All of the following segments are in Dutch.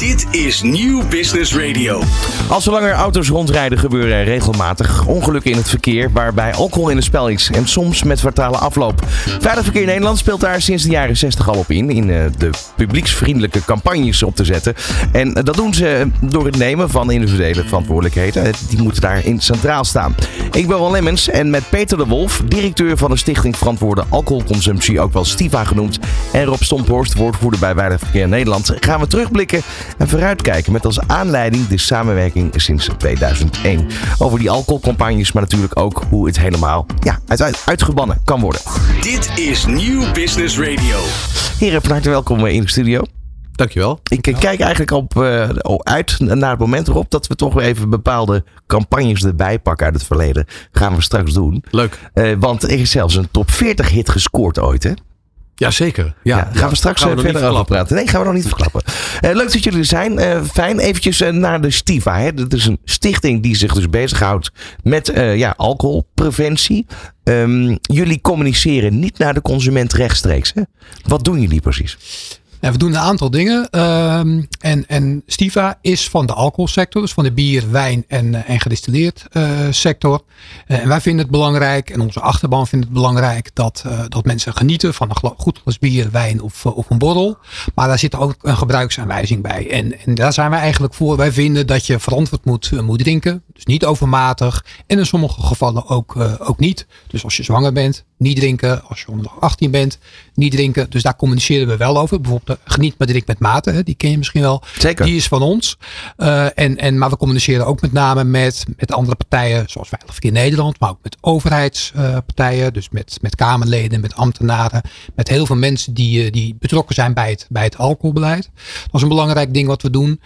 Dit is Nieuw Business Radio. Als zolang er auto's rondrijden gebeuren er regelmatig ongelukken in het verkeer waarbij alcohol in het spel is en soms met fatale afloop. Veilig Verkeer Nederland speelt daar sinds de jaren 60 al op in, in eh, de publieksvriendelijke campagnes op te zetten. En eh, dat doen ze door het nemen van individuele verantwoordelijkheden. Eh, Die moeten daarin centraal staan. Ik ben Ron Lemmens en met Peter de Wolf, directeur van de Stichting Verantwoorde Alcoholconsumptie, ook wel Stiva genoemd, en Rob Stomphorst, woordvoerder bij Veilig Verkeer Nederland, gaan we terugblikken en vooruitkijken met als aanleiding de samenwerking sinds 2001. Over die alcoholcampagnes, maar natuurlijk ook hoe het helemaal ja, uit, uitgebannen kan worden. Dit is Nieuw Business Radio. Heren, van harte welkom in de studio. Dankjewel. Ik eh, kijk eigenlijk op, eh, uit naar het moment erop dat we toch weer even bepaalde campagnes erbij pakken uit het verleden. Gaan we straks doen. Leuk. Eh, want er is zelfs een top 40 hit gescoord ooit, hè? Jazeker. Ja, Ja, gaan we straks gaan we eh, verder over praten. Nee, gaan we nog niet verklappen. Eh, leuk dat jullie er zijn. Eh, fijn. Eventjes naar de Stiva. Hè. Dat is een stichting die zich dus bezighoudt met ja, alcoholpreventie. Ehm, jullie communiceren niet naar de consument rechtstreeks. Hè? Wat doen jullie precies? We doen een aantal dingen. Ehm, en, en Stiva is van de alcoholsector, dus van de bier, wijn en, eh, en gedistilleerd eh, sector. Eh, en wij vinden het belangrijk, en onze achterban vindt het belangrijk, dat, dat mensen genieten van een goed glas bier, wijn of, of een borrel. Maar daar zit ook een gebruiksaanwijzing bij. En, en daar zijn wij eigenlijk voor. Wij vinden dat je verantwoord moet, moet drinken. Dus niet overmatig. En in sommige gevallen ook, ook niet. Dus als je zwanger bent, niet drinken. Als je onder de 18 bent, niet drinken. Dus daar communiceren we wel over. Bijvoorbeeld geniet maar drink met mate. Hè, die ken je misschien wel. Zeker. Die is van ons. Eh, en, en, maar we communiceren ook met name met, met andere partijen. Zoals Veilig Verkeer Nederland. Maar ook met overheidspartijen. dus met, met Kamerleden, met ambtenaren. Met heel veel mensen die, eh, die betrokken zijn bij het, bij het alcoholbeleid. Dat is een belangrijk ding wat we doen.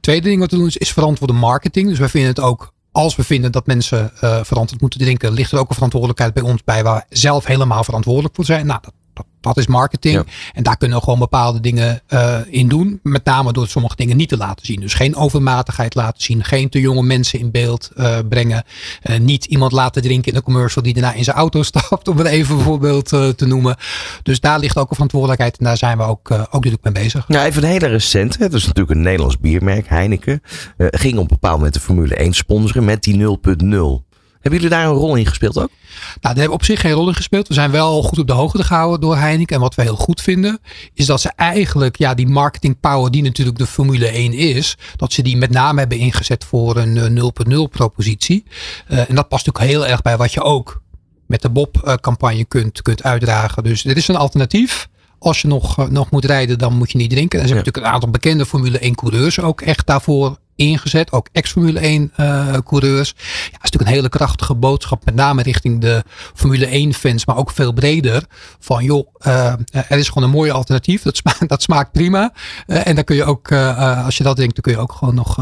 Tweede ding wat we doen is, is verantwoorde marketing. Dus wij vinden het ook als we vinden dat mensen eh, verantwoord moeten drinken, ligt er ook een verantwoordelijkheid bij ons bij waar we zelf helemaal verantwoordelijk voor zijn. Nou, dat, dat, dat is marketing. Ja. En daar kunnen we gewoon bepaalde dingen eh, in doen. Met name door sommige dingen niet te laten zien. Dus geen overmatigheid laten zien. Geen te jonge mensen in beeld eh, brengen. Eh, niet iemand laten drinken in een commercial die daarna in zijn auto stapt. Om het even een voorbeeld eh, te noemen. Dus daar ligt ook een verantwoordelijkheid. En daar zijn we ook, ook natuurlijk mee bezig. Nou, even een hele recente. Het is natuurlijk een Nederlands biermerk, Heineken. ging op een bepaald moment de Formule 1 sponsoren met die 0.0. Hebben jullie daar een rol in gespeeld ook? Nou, daar hebben we op zich geen rol in gespeeld. We zijn wel goed op de hoogte gehouden door Heineken. En wat we heel goed vinden, is dat ze eigenlijk ja, die marketing power die natuurlijk de Formule 1 is, dat ze die met name hebben ingezet voor een eh, 0.0 propositie. Eh, en dat past natuurlijk heel erg bij wat je ook met de Bob-campagne kunt, kunt uitdragen. Dus dit is een alternatief. Als je nog, eh, nog moet rijden, dan moet je niet drinken. En ze hebben natuurlijk een aantal bekende Formule 1 coureurs ook echt daarvoor ingezet. Ook ex-Formule 1 eh, coureurs. Ja, dat is natuurlijk een hele krachtige boodschap. Met name richting de Formule 1 fans. Maar ook veel breder. Van joh, eh, er is gewoon een mooi alternatief. Dat smaakt, dat smaakt prima. Eh, en dan kun je ook, als je dat denkt, dan kun je ook gewoon nog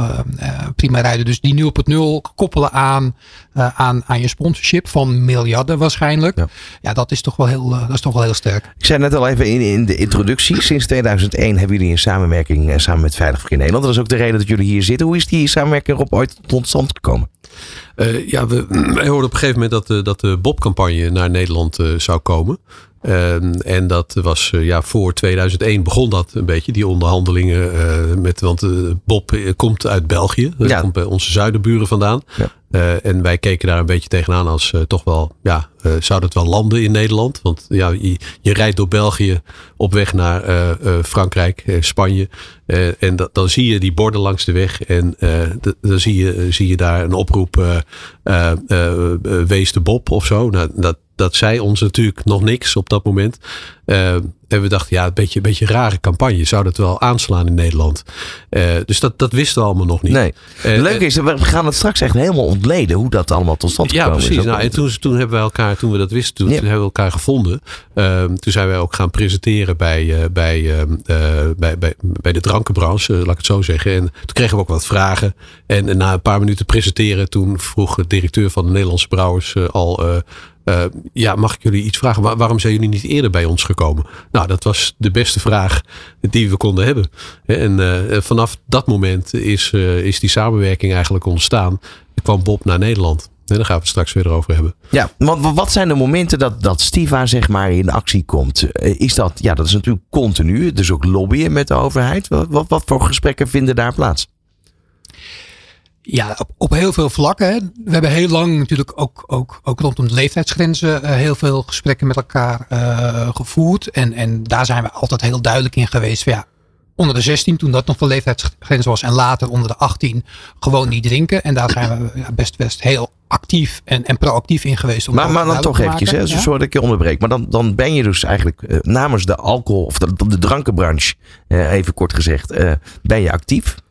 prima rijden. Dus die 0.0 koppelen aan, aan, aan je sponsorship van miljarden waarschijnlijk. Ja. Ja, dat is toch wel heel, dat is toch wel heel sterk. Ik zei net al even in, in de introductie. Sinds 2001 hebben jullie een samenwerking samen met Veilig Verkeer Nederland. Dat is ook de reden dat jullie hier zitten. Hoe is die samenwerking erop ooit tot stand gekomen? Eh, ja, we, hoorden op een gegeven moment dat, de- dat de Bob-campagne naar Nederland eh, zou komen. Ehm, en dat was eh, ja, voor 2001 begon dat een beetje, die onderhandelingen. eh, met, want eh, Bob komt uit België. Dat Ja. komt bij onze zuidenburen vandaan. Ja. En wij keken daar een beetje tegenaan als toch wel, ja, eh, zou dat wel landen in Nederland? Want ja, je, je rijdt door België op weg naar Frankrijk, Spanje. En da- dan zie je die borden langs de weg. En dan zie je, zie je daar een oproep, wees de Bob of zo. Nou, dat, dat zei ons natuurlijk nog niks op dat moment. Eh, en we dachten, ja, een beetje, een beetje rare campagne. Zou dat wel aanslaan in Nederland? Eh, dus dat, dat wisten we allemaal nog niet. Nee. Eh, Leuk is, we gaan het straks echt helemaal ontleden hoe dat allemaal tot stand ja, gekomen is. precies. Nou, en toen, toen hebben we elkaar, toen we dat wisten, toen, Ja. toen hebben we elkaar gevonden. Ehm, toen zijn wij ook gaan presenteren bij, bij, ehm, eh, bij, bij, bij de drankenbranche, laat ik het zo zeggen. En toen kregen we ook wat vragen. En, en na een paar minuten presenteren, toen vroeg de directeur van de Nederlandse Brouwers al. Eh, ja, mag ik jullie iets vragen? Waar- waarom zijn jullie niet eerder bij ons gekomen? Nou, dat was de beste vraag die we konden hebben. En eh, vanaf dat moment is, eh, is die samenwerking eigenlijk ontstaan. kwam Bob naar Nederland. Nee, daar gaan we het straks weer over hebben. Ja, want wat zijn de momenten dat, dat Stiva zeg maar in actie komt? Is dat, ja, dat is natuurlijk continu. Dus ook lobbyen met de overheid. Wat, wat voor gesprekken vinden daar plaats? Ja, op, op heel veel vlakken. Hè. We hebben heel lang natuurlijk ook, ook, ook rondom de leeftijdsgrenzen uh, heel veel gesprekken met elkaar uh, gevoerd. En, en daar zijn we altijd heel duidelijk in geweest. Van, ja, onder de 16, toen dat nog de leeftijdsgrens was. En later onder de 18 gewoon niet drinken. En daar zijn we ja, best, best heel actief en, en proactief in geweest. Om maar, maar dan toch eventjes, hè, ja? dat ik je onderbreek. Maar dan, dan ben je dus eigenlijk uh, namens de alcohol of de, de drankenbranche, even kort gezegd, ben je actief.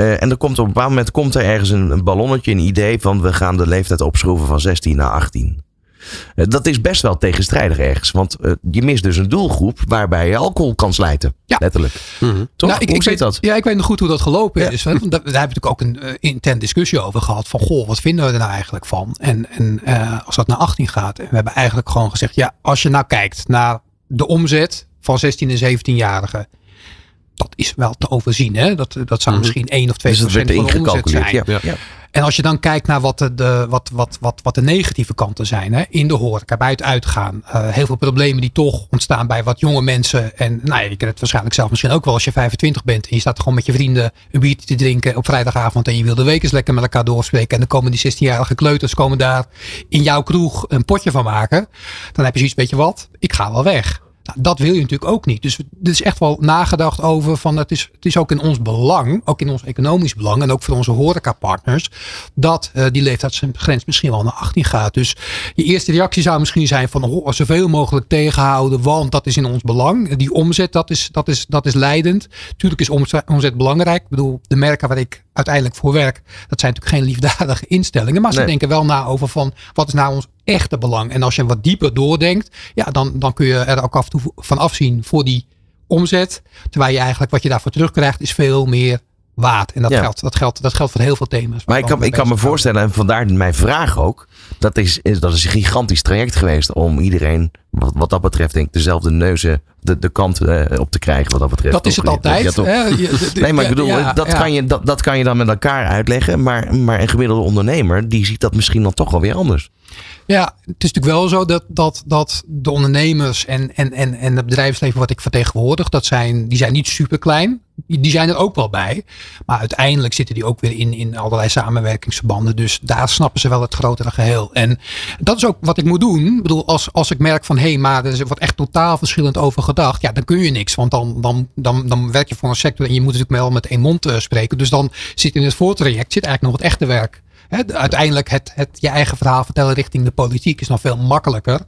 Uh, en er komt op een bepaald moment komt er ergens een, een, ballonnetje, een idee van we gaan de leeftijd opschroeven van 16 naar 18. Uh, dat is best wel tegenstrijdig ergens. Want uh, je mist dus een doelgroep waarbij je alcohol kan slijten. Ja. Letterlijk. Mm-hmm. Toch? Nou, ik, hoe ik zit weet, dat? Ja, ik weet nog goed hoe dat gelopen ja. is. Hè? Want daar, daar heb ik ook een intern discussie over gehad. Van goh, wat vinden we er nou eigenlijk van? En, en als dat naar 18 gaat. En we hebben eigenlijk gewoon gezegd. Ja, als je nou kijkt naar de omzet van 16 en 17-jarigen dat is wel te overzien. Hè? Dat, dat zou misschien 1 of 2 dus procent van de omzet zijn. Ja, ja. En als je dan kijkt naar wat de, de, wat, wat, wat, wat de negatieve kanten zijn. Hè? In de horeca, bij het uitgaan. Uh, heel veel problemen die toch ontstaan bij wat jonge mensen. En nou ja, je kent het waarschijnlijk zelf misschien ook wel als je 25 bent. En je staat gewoon met je vrienden een biertje te drinken op vrijdagavond. En je wil de week eens lekker met elkaar doorspreken. En dan komen die 16-jarige kleuters komen daar in jouw kroeg een potje van maken. Dan heb je zoiets, weet je wat, ik ga wel weg. Nou, dat wil je natuurlijk ook niet. Dus er is echt wel nagedacht over van het is, het is ook in ons belang, ook in ons economisch belang en ook voor onze horecapartners, dat uh, die leeftijdsgrens misschien wel naar 18 gaat. Dus je eerste reactie zou misschien zijn van oh, zoveel mogelijk tegenhouden, want dat is in ons belang. Die omzet, dat is, dat is, dat is leidend. Tuurlijk is omzet, omzet belangrijk. Ik bedoel, de merken waar ik uiteindelijk voor werk, dat zijn natuurlijk geen liefdadige instellingen, maar ze nee. denken wel na over van wat is nou ons echte belang. En als je wat dieper doordenkt, ja, dan, dan kun je er ook af en toe van afzien voor die omzet. Terwijl je eigenlijk wat je daarvoor terugkrijgt, is veel meer waard. En dat, ja. geldt, dat, geldt, dat geldt voor heel veel thema's. Maar ik kan, ik kan me voorstellen, en vandaar mijn vraag ook. Dat is, is, dat is een gigantisch traject geweest om iedereen, wat, wat dat betreft, denk ik, dezelfde neuzen de, de kant uh, op te krijgen. Wat dat betreft. Dat is het altijd. Ja, hè? Je, nee, maar ik bedoel, ja, dat, Kan je, dat, dat kan je dan met elkaar uitleggen. Maar, maar een gemiddelde ondernemer, die ziet dat misschien dan toch wel weer anders. Ja, het is natuurlijk wel zo dat, dat, dat de ondernemers en, en, en, en het bedrijfsleven wat ik vertegenwoordig, dat zijn, die zijn niet super klein. Die zijn er ook wel bij. Maar uiteindelijk zitten die ook weer in, in allerlei samenwerkingsverbanden. Dus daar snappen ze wel het grotere geheel. En dat is ook wat ik moet doen. Ik bedoel, als, als ik merk van hé, hey, maar er wordt echt totaal verschillend over gedacht. Ja, dan kun je niks. Want dan, dan, dan, dan werk je voor een sector en je moet natuurlijk wel met één mond uh, spreken. Dus dan zit in het voortraject zit eigenlijk nog het echte werk. Uiteindelijk het, het je eigen verhaal vertellen richting de politiek is nog veel makkelijker.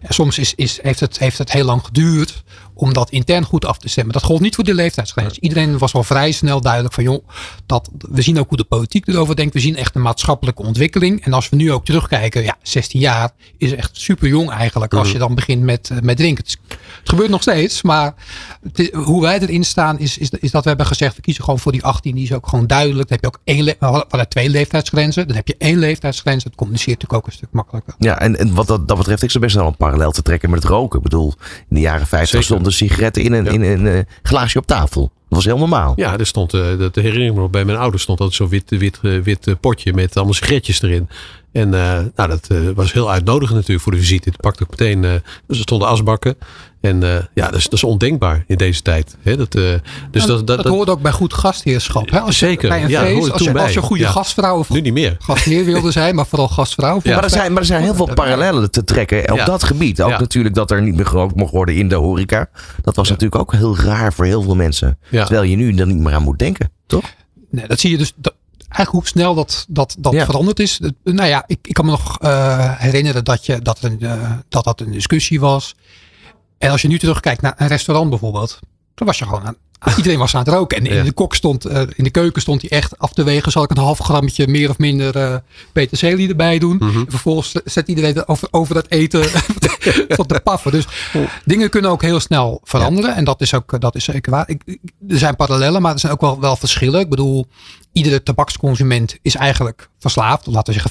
En soms is, is, heeft, het, heeft het heel lang geduurd om dat intern goed af te stemmen. Dat gold niet voor de leeftijdsgrens. Iedereen was al vrij snel duidelijk van joh, dat, we zien ook hoe de politiek erover denkt. We zien echt een maatschappelijke ontwikkeling. En als we nu ook terugkijken, ja, 16 jaar is echt super jong eigenlijk. Als je dan begint met, met drinken. Het, gebeurt nog steeds, maar het, hoe wij erin staan is, is, is, dat we hebben gezegd, we kiezen gewoon voor die 18. Die is ook gewoon duidelijk. Dan heb je ook één, we twee leeftijdsgrenzen. Dan heb je één leeftijdsgrens. Dat communiceert natuurlijk ook een stuk makkelijker. Ja, en, en wat dat, dat betreft, ik zou best wel een parallel te trekken met het roken. Ik bedoel, in de jaren 50 stonden sigaretten in een, ja. in een uh, glaasje op tafel. Dat was heel normaal. Ja, er stond, uh, dat herinner ik me nog, bij mijn ouders stond dat zo'n wit, wit, uh, wit potje met allemaal sigaretjes erin. En nou, dat was heel uitnodigend natuurlijk voor de visite. Het pakte ook meteen, er stonden asbakken. En uh, ja, dat is, dat is ondenkbaar in deze tijd. He, dat, uh, dus dat, dat, dat, hoort ook bij goed gastheerschap. Hè? Als Zeker. Bij een ja, feest, als je, als je goede ja. gastvrouw of nu niet meer. gastheer wilde zijn, maar vooral gastvrouw. Ja. Maar, er zijn, maar er zijn heel veel parallellen te trekken op ja. dat gebied. Ook natuurlijk dat er niet meer gerookt mocht worden in de horeca. Dat was natuurlijk ook heel raar voor heel veel mensen. Terwijl je nu er niet meer aan moet denken, toch? Nee, dat zie je dus eigenlijk hoe snel dat, dat, dat ja. veranderd is. Nou ja, ik, ik kan me nog uh, herinneren dat, je, dat, een, uh, dat dat een discussie was. En als je nu terugkijkt naar een restaurant bijvoorbeeld. Dan was je gewoon aan. Iedereen was aan het roken. En in ja. de kok stond, uh, in de keuken stond hij echt af te wegen. Zal ik een half grammetje meer of minder uh, peterselie erbij doen? Mm -hmm. Vervolgens zet iedereen over, over dat eten tot de paffen. Dus dingen kunnen ook heel snel veranderen. Ja. En dat is ook dat is zeker waar. Ik, er zijn parallellen, maar er zijn ook wel, wel verschillen. Ik bedoel, iedere tabaksconsument is eigenlijk verslaafd. Laten we zeggen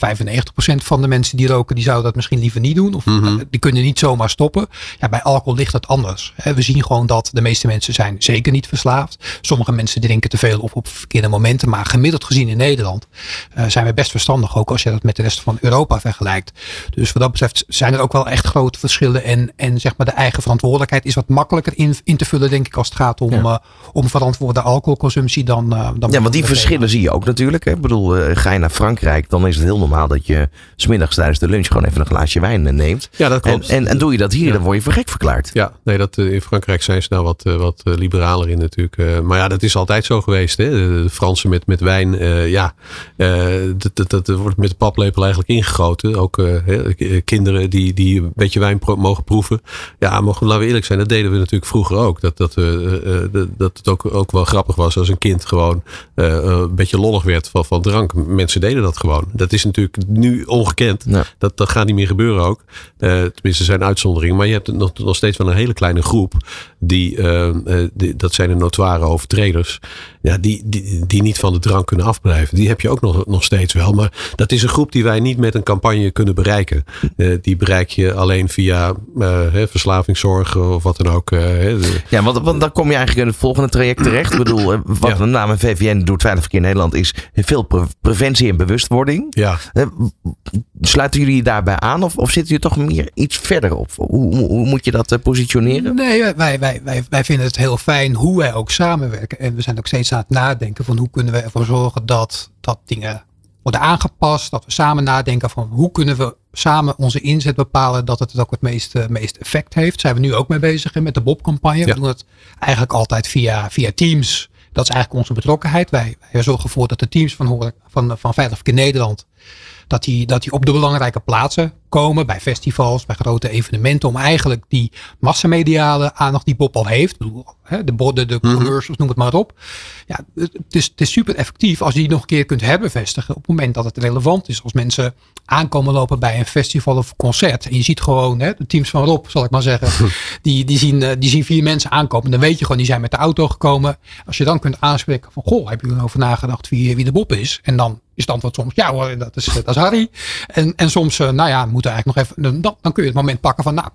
95% van de mensen die roken, die zouden dat misschien liever niet doen. Of Mhm. die kunnen niet zomaar stoppen. Ja, bij alcohol ligt het anders. We zien gewoon dat de meeste mensen zijn zeker niet verslaafd. Sommige mensen drinken te veel of op verkeerde momenten. Maar gemiddeld gezien in Nederland eh, zijn we best verstandig. Ook als je dat met de rest van Europa vergelijkt. Dus wat dat betreft zijn er ook wel echt grote verschillen. En, en zeg maar de eigen verantwoordelijkheid is wat makkelijker in, in te vullen, denk ik, als het gaat om, eh, om verantwoorde alcoholconsumptie dan. eh, dan Ja, want die verschillen zie je ook natuurlijk. Hè. Ik bedoel, eh, ga je naar Frankrijk, dan is het heel normaal dat je smiddags tijdens de lunch gewoon even een glaasje wijn eh, neemt. Ja, dat En, klopt. en, en doe je dat hier, Ja. dan word je voor gek verklaard. Ja, nee, dat, eh, in Frankrijk zijn ze nou wat, wat liberaler in natuurlijk. Maar ja, dat is altijd zo geweest. Hè? De, Fransen met, met wijn, ja, dat, dat, dat wordt met de paplepel eigenlijk ingegoten. Ook kinderen die, die een beetje wijn pro- mogen proeven. Ja, mogen, laten we eerlijk zijn, dat deden we natuurlijk vroeger ook. Dat, dat, dat, dat het ook, ook wel grappig was als een kind gewoon beetje lollig werd van, van drank. Mensen deden dat gewoon. Dat is natuurlijk nu ongekend. Dat, dat gaat niet meer gebeuren ook. Eh, tenminste, er zijn uitzonderingen. Maar je hebt nog, nog steeds wel een hele kleine groep. Die, eh, eh, die, dat zijn de notoire overtreders. Ja, die, die, die niet van de drank kunnen afblijven. Die heb je ook nog, nog steeds wel. Maar dat is een groep die wij niet met een campagne kunnen bereiken. Die bereik je alleen via hè, verslavingszorg of wat dan ook. De- Ja, want, want dan kom je eigenlijk in het volgende traject terecht. Ik bedoel, wat Ja. name VVN doet Veilig Verkeer Nederland is veel pre- preventie en bewustwording. ja, Eh, Sluiten jullie daarbij aan of, of zitten jullie toch meer iets verder op? Hoe, hoe, moet je dat eh, positioneren? Nee, wij, wij, wij, wij vinden het heel fijn hoe wij ook samenwerken. En we zijn ook steeds aan het nadenken van hoe kunnen we ervoor zorgen dat, dat dingen worden aangepast. Dat we samen nadenken van hoe kunnen we samen onze inzet bepalen dat het ook het meeste, meest effect heeft. Daar zijn we nu ook mee bezig met de Bob-campagne. Ja. We doen het eigenlijk altijd via, via Teams. Dat is eigenlijk onze betrokkenheid. Wij, wij zorgen ervoor dat de teams van, van, van Veilig Nederland dat die, dat die op de belangrijke plaatsen komen. Bij festivals, bij grote evenementen. Om eigenlijk die massamediale aandacht die Bob al heeft. De borden, de commercials, noem het maar op. Ja, het, het is, het is super effectief als je die nog een keer kunt herbevestigen. Op het moment dat het relevant is. Als mensen aankomen lopen bij een festival of concert. En je ziet gewoon hè, de teams van Rob, zal ik maar zeggen. die, die, zien, eh, die zien vier mensen aankomen. Dan weet je gewoon, die zijn met de auto gekomen. Als je dan kunt aanspreken van, goh, heb je erover nagedacht wie, wie de Bob is? En dan is het antwoord soms, ja hoor, dat is, dat is Harry. En, en soms, eh, nou ja, moeten eigenlijk nog even, dan, dan kun je het moment pakken van, nou,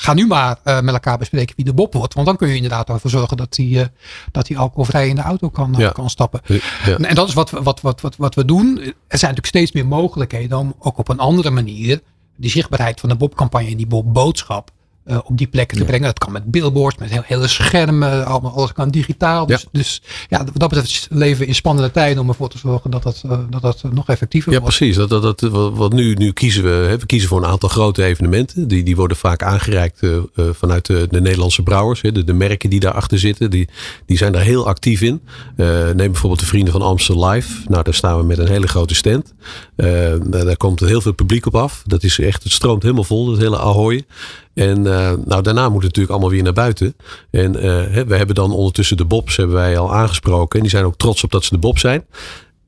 ga nu maar eh, met elkaar bespreken wie de Bob wordt. Want dan kun je inderdaad ervoor zorgen dat hij eh, dat hij alcoholvrij in de auto kan, eh, Ja. kan stappen. Ja. En, en dat is wat we, wat, wat, wat, wat we doen. Er zijn natuurlijk steeds meer mogelijkheden om ook op een andere manier die zichtbaarheid van de Bob-campagne en die Bob-boodschap eh, op die plekken te brengen. Dat kan met billboards, met heel, hele schermen, allemaal, alles kan digitaal. Dus Ja. ja, dus, ja wat dat betreft leven we in spannende tijden om ervoor te zorgen dat dat, eh, dat, dat nog effectiever Ja, wordt. precies. Dat, dat, dat, wat nu, nu kiezen we, hè, we kiezen voor een aantal grote evenementen. Die, die worden vaak aangereikt eh, eh, vanuit de, de Nederlandse brouwers. Hè, de, de merken die daarachter zitten, die, die zijn daar heel actief in. Eh, neem bijvoorbeeld de Vrienden van Amstel Live. Nou, daar staan we met een hele grote stand. Eh, daar, daar komt heel veel publiek op af. Dat is echt, het stroomt helemaal vol, het hele Ahoy. En eh, nou, daarna moet het natuurlijk allemaal weer naar buiten. En eh, we hebben dan ondertussen de Bobs hebben wij al aangesproken. En die zijn ook trots op dat ze de Bob zijn.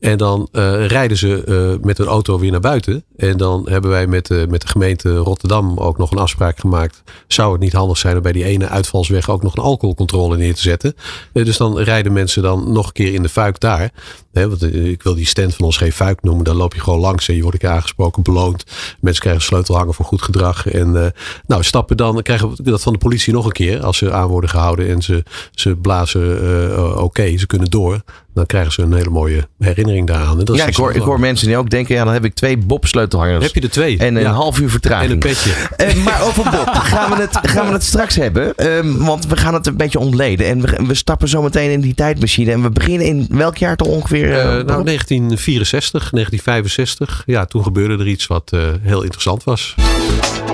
En dan eh, rijden ze eh, met hun auto weer naar buiten. En dan hebben wij met, eh, met de gemeente Rotterdam ook nog een afspraak gemaakt. Zou het niet handig zijn om bij die ene uitvalsweg ook nog een alcoholcontrole neer te zetten? Dus dan rijden mensen dan nog een keer in de fuik daar. Want ik wil die stand van ons geen fuik noemen. Daar loop je gewoon langs en je wordt een keer aangesproken, beloond. Mensen krijgen een sleutelhanger voor goed gedrag. En nou, stappen dan, krijgen we dat van de politie nog een keer. Als ze aan worden gehouden en ze, ze blazen oké, ze kunnen door. Dan krijgen ze een hele mooie herinnering daaraan. En dat is Ja, ik hoor, ik hoor mensen die ook denken, ja, dan heb ik twee Bob-sleutelhangers. Heb je er twee? En een Ja. half uur vertraging. En een petje. Eh, maar over Bob gaan we het, gaan we het straks hebben. Ehm, want we gaan het een beetje ontleden. En we, we stappen zo meteen in die tijdmachine. En we beginnen in welk jaar toch ongeveer? Eh, eh, nou, Rob? 1964, 1965. Ja, toen gebeurde er iets wat eh, heel interessant was.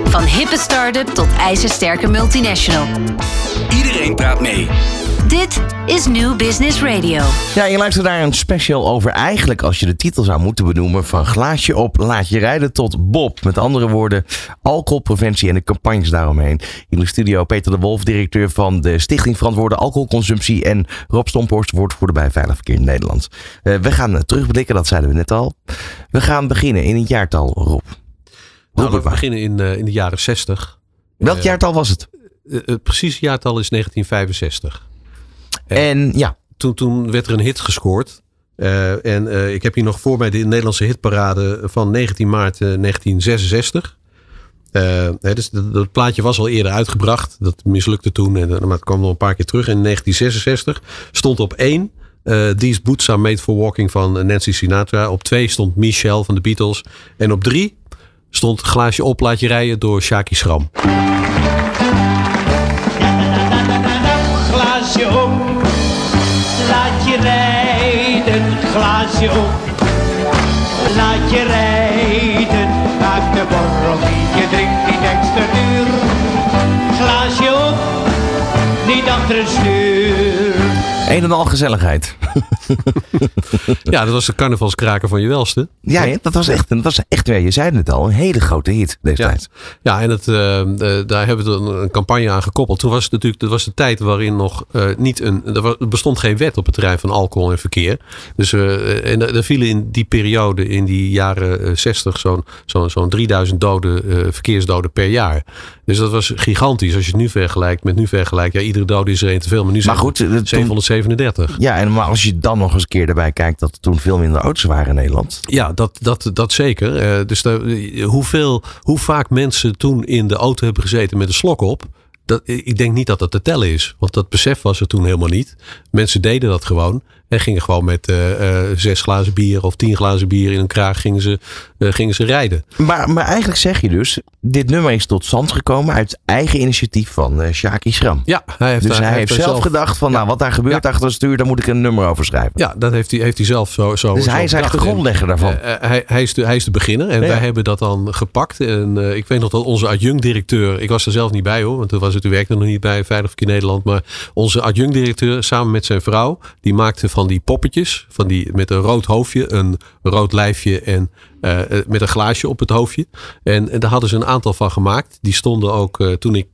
Van hippe start-up tot ijzersterke multinational. Iedereen praat mee. Dit is New Business Radio. Ja, je luistert naar een special over eigenlijk, als je de titel zou moeten benoemen, van glaasje op, laat je rijden tot Bob. Met andere woorden, alcoholpreventie en de campagnes daaromheen. In de studio Peter de Wolf, directeur van de Stichting Verantwoorde Alcoholconsumptie en Rob Stomphorst, woordvoerder bij Veilig Verkeer in Nederland. Eh, we gaan eh, terugblikken, dat zeiden we net al. We gaan beginnen in het jaartal, Rob. Nou, we beginnen in, eh, in de jaren 60. Welk jaartal was het? Het precieze jaartal is 1965. Ja. En ja, Toen, toen werd er een hit gescoord. Uh, en uh, ik heb hier nog voor mij de Nederlandse hitparade van 19 maart 1966. Hè, dus dat, plaatje was al eerder uitgebracht. Dat mislukte toen, en, maar het kwam nog een paar keer terug. In 1966 stond op één These Boots Are Made For Walking van Nancy Sinatra. Op twee stond Michelle van de Beatles. En op drie stond Glaasje op, laat je rijden door Shaki Schram. Glaasje op, rijden, glaasje op. Laat je rijden, maak de borrel je drinkt niet extra duur. Glaasje op, niet achter het stuur. Een en al gezelligheid. ja, dat was de carnavalskraker van je welste. Ja, dat was echt, dat was echt weer, je zei het al, een hele grote hit deze ja. tijd. Ja, en het, eh, eh, daar hebben we een, een, campagne aan gekoppeld. Toen was het natuurlijk, dat was de tijd waarin nog eh, niet een, er, bestond geen wet op het terrein van alcohol en verkeer. Dus en er vielen in die periode, in die jaren 60, zo'n zo'n zo'n 3000 doden, verkeersdoden per jaar. Dus dat was gigantisch. Als je het nu vergelijkt met nu vergelijkt, ja, iedere dode is er een te veel. Maar nu zijn maar goed, 770 ja, en maar als je dan nog eens een keer erbij kijkt dat er toen veel minder auto's waren in Nederland. Ja, dat, dat, dat zeker. Eh, dus eh, hoeveel, hoe vaak mensen toen in de auto hebben gezeten met een slok op. Dat, ik denk niet dat dat te tellen is. Want dat besef was er toen helemaal niet. Mensen deden dat gewoon. En gingen gewoon met uh, zes glazen bier of tien glazen bier in een kraag gingen ze, uh, gingen ze rijden. Maar, maar eigenlijk zeg je dus, dit nummer is tot stand gekomen uit eigen initiatief van uh, Shaki Schram. Ja, hij heeft, dus hij, hij heeft zelf, zelf gedacht van, nou wat daar gebeurt ja. achter het stuur, daar moet ik een nummer over schrijven. Ja, dat heeft hij, heeft hij zelf zo. zo dus zo hij is eigenlijk de grondlegger daarvan. hij, hij, is de, hij is de beginner en ja. wij hebben dat dan gepakt. En ik weet nog dat onze adjunct-directeur, ik was er zelf niet bij hoor, want toen was het, u werkte nog niet bij Veilig Verkeer Nederland, maar onze adjunct-directeur samen met zijn vrouw, die maakte van die poppetjes, van die met een rood hoofdje, een rood lijfje en uh, met een glaasje op het hoofdje. En, en daar hadden ze een aantal van gemaakt. Die stonden ook uh, toen ik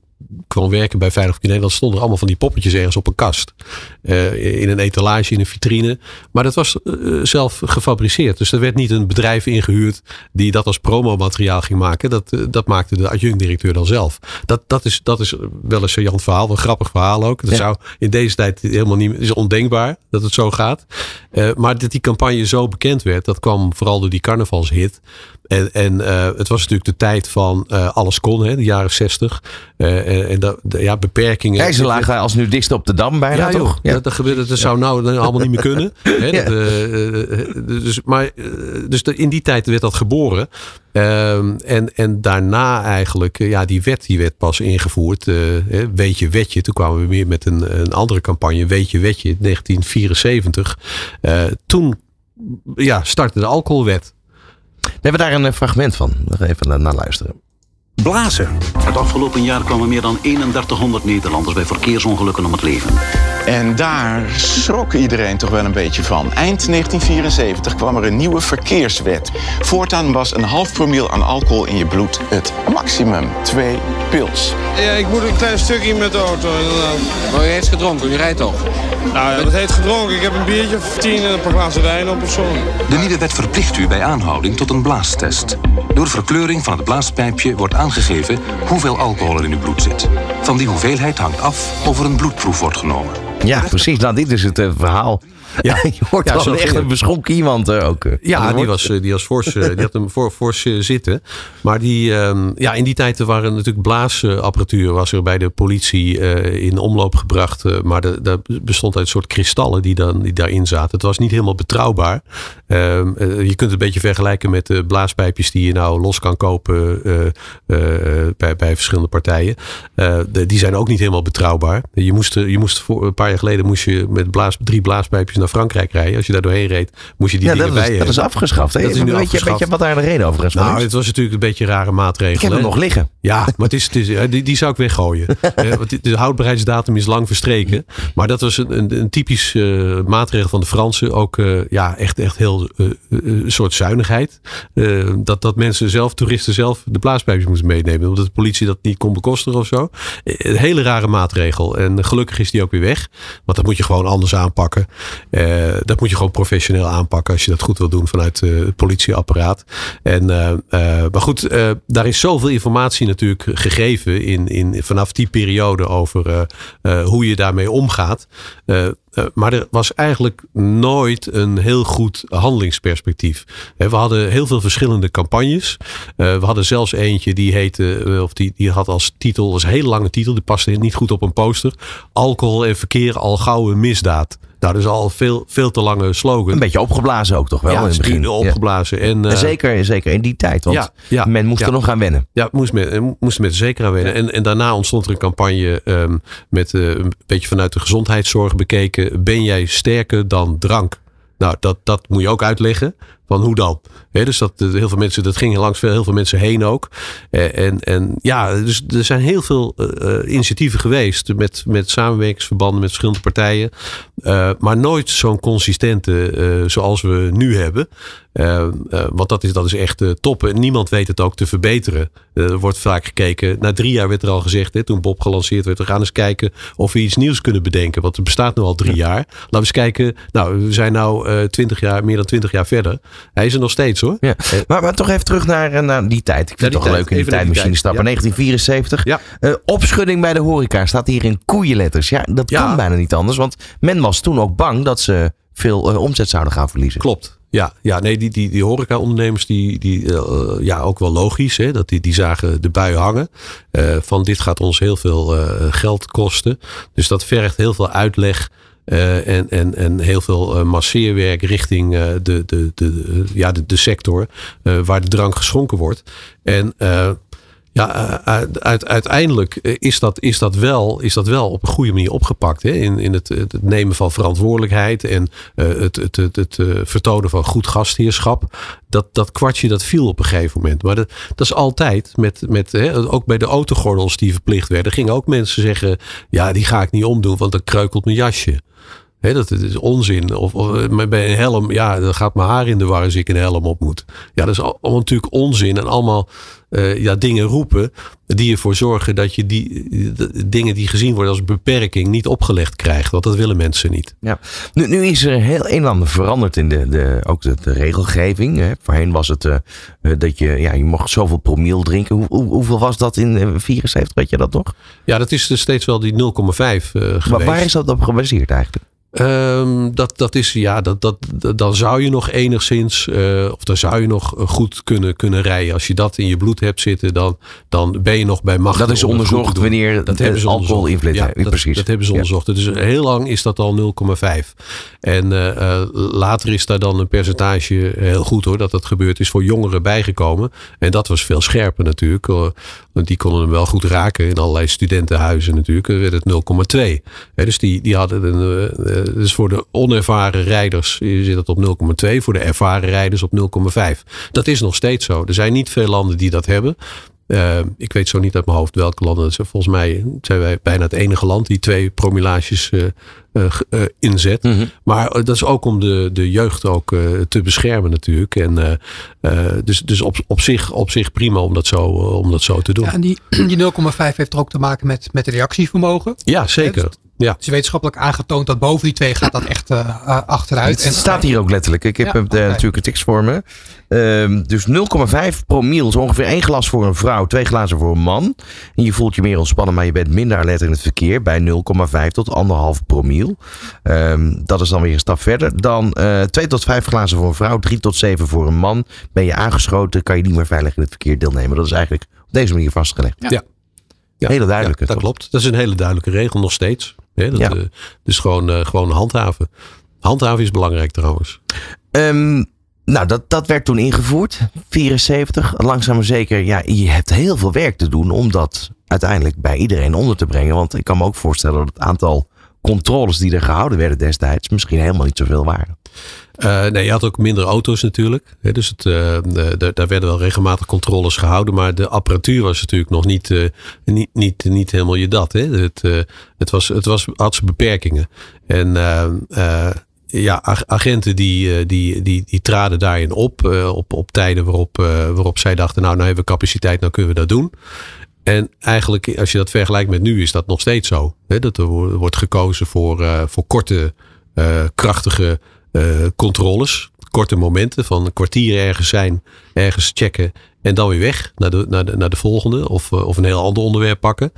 kwam werken bij Veilig Verkeer Nederland, stonden er allemaal van die poppetjes ergens op een kast. Uh, in een etalage, in een vitrine. Maar dat was uh, zelf gefabriceerd. Dus er werd niet een bedrijf ingehuurd die dat als promomateriaal ging maken. Dat, uh, dat maakte de adjunct-directeur dan zelf. Dat, dat, is, dat is wel een saillant verhaal, een grappig verhaal ook. Dat ja. zou in deze tijd helemaal niet, is ondenkbaar dat het zo gaat. maar dat die campagne zo bekend werd, dat kwam vooral door die carnavalshit. En, en uh, het was natuurlijk de tijd van uh, alles kon, hè, de jaren zestig. Uh, en de, de, ja, beperkingen. Hij ze lagen als nu dicht op de dam bijna, ja, toch? Ja, dat, dat, gebeurde, dat zou nou allemaal niet meer kunnen. Hè, ja. dat, dus, maar dus de, in die tijd werd dat geboren. Um, en, en daarna eigenlijk, ja, die wet die werd pas ingevoerd. weet je wetje. Toen kwamen we weer met een, een andere campagne. Weet je wetje, 1974. toen ja, startte de alcoholwet. We hebben daar een fragment van. Nog even naar luisteren. Blazen. Het afgelopen jaar kwamen meer dan 3100 Nederlanders bij verkeersongelukken om het leven. En daar schrok iedereen toch wel een beetje van. Eind 1974 kwam er een nieuwe verkeerswet. Voortaan was een half promiel aan alcohol in je bloed het maximum. Twee pils. Ja, ik moet een klein stukje met de auto. Maar u heeft gedronken, u rijdt toch? Nou, ja, dat heet gedronken. Ik heb een biertje of tien en een paar glazen wijn op of zo. De nieuwe wet verplicht u bij aanhouding tot een blaastest. Door verkleuring van het blaaspijpje wordt aangegeven hoeveel alcohol er in uw bloed zit. Van die hoeveelheid hangt af of er een bloedproef wordt genomen. Ja, precies. Nou, dit is het uh, verhaal. Ja, je hoort ja, wel echt een beschonken iemand uh, ook. Uh, ja, die was, die was fors, die had hem voor, fors zitten. Maar die, uh, ja, in die tijd waren natuurlijk blaasapparatuur was er bij de politie in omloop gebracht. maar daar bestond uit een soort kristallen die, dan, die daarin zaten. Het was niet helemaal betrouwbaar. Ehm, je kunt het een beetje vergelijken met de blaaspijpjes die je nou los kan kopen bij, bij verschillende partijen. Die zijn ook niet helemaal betrouwbaar. Je moest, je moest voor een paar jaar geleden moest je met blaas, drie blaaspijpjes naar Frankrijk rijden. Als je daar doorheen reed, moest je die ja, dingen dat bij is, Dat is afgeschaft. Hè? Dat is nu weet, je, weet je wat daar de reden over is? Nou, het was natuurlijk een beetje een rare maatregel. Ik heb hem nog liggen. Ja, maar het is, het is, die, die zou ik weggooien. de houdbaarheidsdatum is lang verstreken. Maar dat was een, een, een typisch uh, maatregel van de Fransen. Ook uh, ja, echt, echt heel uh, soort zuinigheid. dat, dat mensen zelf, toeristen zelf, de blaaspijpjes moesten meenemen. Omdat de politie dat niet kon bekostigen of zo. Een hele rare maatregel. En gelukkig is die ook weer weg. Want dat moet je gewoon anders aanpakken. Eh, dat moet je gewoon professioneel aanpakken als je dat goed wil doen vanuit eh, het politieapparaat. En, eh, maar goed, daar is zoveel informatie natuurlijk gegeven in, in, vanaf die periode over hoe je daarmee omgaat. Maar er was eigenlijk nooit een heel goed handelingsperspectief. We hadden heel veel verschillende campagnes. We hadden zelfs eentje die heette, of die, die had als titel, was een hele lange titel, die paste niet goed op een poster. Alcohol en verkeer al gauw een misdaad. Nou, dat is al veel, veel te lange slogan. Een beetje opgeblazen ook toch wel ja, in het begin. opgeblazen. En, En eh, zeker, zeker in die tijd, want Ja, ja, men moest ja. er nog aan wennen. ja, moest met, moest met er zeker aan wennen. En, en daarna ontstond er een campagne ehm, met eh, een beetje vanuit de gezondheidszorg bekeken. Ben jij sterker dan drank? Nou, dat, dat moet je ook uitleggen. Van hoe dan? Dus dat heel veel mensen, dat ging langs veel, heel veel mensen heen ook. Eh, en, en ja, dus er zijn heel veel eh, eh, initiatieven geweest met, met samenwerkingsverbanden met verschillende partijen. Maar nooit zo'n consistente zoals we nu hebben. Want dat is, dat is echt top. En niemand weet het ook te verbeteren. Er wordt vaak gekeken. Na drie jaar werd er al gezegd, hè, toen Bob gelanceerd werd, we gaan eens kijken of we iets nieuws kunnen bedenken. Want het bestaat nu al drie jaar. Laten we eens kijken. Nou, we zijn eh, twintig jaar, meer dan twintig jaar verder. Hij is er nog steeds hoor. Ja. Maar, maar toch even terug naar, eh, naar die tijd. Ik vind het toch leuk in die tijdmachine tijd. stappen. Ja. 1974. Ja. Eh, opschudding bij de horeca staat hier in koeienletters. Ja, dat kan bijna niet anders. Want men was toen ook bang dat ze veel eh, omzet zouden gaan verliezen. Klopt. Ja, ja nee, die, die, die horeca-ondernemers, die, die, eh, ja, ook wel logisch. Hè, dat die, die zagen de bui hangen. Eh, van dit gaat ons heel veel eh, geld kosten. Dus dat vergt heel veel uitleg. Eh, en, en, en heel veel eh, masseerwerk richting eh, de, de, de, ja, de, de sector waar de drank geschonken wordt. En ja, eh, uit, uit- uiteindelijk eh, is dat, is, dat wel, is dat wel op een goede manier opgepakt. Hè? In, in het, nemen van verantwoordelijkheid en eh, het, het, het, vertonen van goed gastheerschap. Dat, dat kwartje dat viel op een gegeven moment. Maar dat, dat is altijd, met, met, hè, ook bij de autogordels die verplicht werden, gingen ook mensen zeggen: Ja, die ga ik niet omdoen, want dan kreukelt mijn jasje. Dat is onzin. Of, of bij een helm, ja, dan gaat mijn haar in de war als ik een helm op moet. Ja, dat is al- allemaal natuurlijk onzin. En allemaal eh, ja, dingen roepen die ervoor zorgen dat je die de dingen die gezien worden als beperking niet opgelegd krijgt. Want dat willen mensen niet. Ja. Nu, nu is er heel een en ander veranderd in de, de, ook de, de regelgeving. Hè. Voorheen was het eh, eh, dat je, ja, je mocht zoveel promiel drinken. Hoe, hoe- hoeveel was dat in eh, 74? Weet je dat nog? Ja, dat is dus steeds wel die 0,5 eh geweest. Maar waar is dat op gebaseerd eigenlijk? Ehm, dat, dat is, ja, dat, dat, dat- dan zou je nog enigszins, eh, of dan zou je nog goed kunnen, kunnen rijden. Als je dat in je bloed hebt zitten, dan, dan ben je nog bij macht. Dat is onderzocht wanneer dat hebben ze alcohol invloed Ja, Precies. dat hebben ze Ja. onderzocht. Dus heel lang is dat al 0,5. En eh, eh, later is daar dan een percentage, eh, heel goed hoor, dat dat gebeurd is, voor jongeren bijgekomen. En dat was veel scherper natuurlijk. Want die konden hem wel goed raken. In allerlei studentenhuizen natuurlijk werd het 0,2. Hè, dus die, die hadden een, eh, dus voor de onervaren rijders zit het op 0,2. Voor de ervaren rijders op 0,5. Dat is nog steeds zo. Er zijn niet veel landen die dat hebben. Eh, ik weet zo niet uit mijn hoofd welke landen dat zijn. Volgens mij zijn wij bijna het enige land die twee promillages eh, eh, inzet. Mhm. Maar dat is ook om de, de jeugd ook eh, te beschermen natuurlijk. En, eh, eh, dus dus op, op, zich, op zich prima om dat zo, om dat zo te doen. Ja, en die, die 0,5 heeft er ook te maken met, met reactievermogen. Ja, zeker. Ja. Het is wetenschappelijk aangetoond dat boven die twee gaat dat echt eh, eh, achteruit. Het staat hier ook letterlijk. Ik heb Ja, hem, eh, natuurlijk een tekst voor me. Ehm, dus 0,5 promiel is ongeveer één glas voor een vrouw, twee glazen voor een man. En je voelt je meer ontspannen, maar je bent minder alert in het verkeer bij 0,5 tot 1,5 promiel. Ehm, dat is dan weer een stap verder. Dan eh 2 tot 5 glazen voor een vrouw, 3 tot 7 voor een man. Ben je aangeschoten, kan je niet meer veilig in het verkeer deelnemen. Dat is eigenlijk op deze manier vastgelegd. Ja. Ja, Hele duidelijke, ja, dat toch? klopt. Dat is een hele duidelijke regel nog steeds. Hè, dat, Ja. eh, dus gewoon, eh, gewoon handhaven. Handhaven is belangrijk trouwens. Ehm, nou, dat, dat werd toen ingevoerd, 74. Langzaam maar zeker, ja, je hebt heel veel werk te doen om dat uiteindelijk bij iedereen onder te brengen. Want ik kan me ook voorstellen dat het aantal controles die er gehouden werden destijds misschien helemaal niet zoveel waren. Eh, nee, je had ook minder auto's natuurlijk. Dus het, eh, daar- werden wel regelmatig controles gehouden. Maar de apparatuur was natuurlijk nog niet, eh, niet, niet, niet helemaal je dat. Het, het, was, het was, had zijn beperkingen. En ja, ag- agenten die, die, die, die traden daarin op. op, op tijden waarop, waarop zij dachten, nou, nou hebben we capaciteit, nou kunnen we dat doen. En eigenlijk, als je dat vergelijkt met nu, is dat nog steeds zo. Dat er wo- wordt gekozen voor, voor korte krachtige controles. Korte momenten van een kwartier ergens zijn, ergens checken en dan weer weg naar de, naar de, naar de volgende of, eh, of een heel ander onderwerp pakken.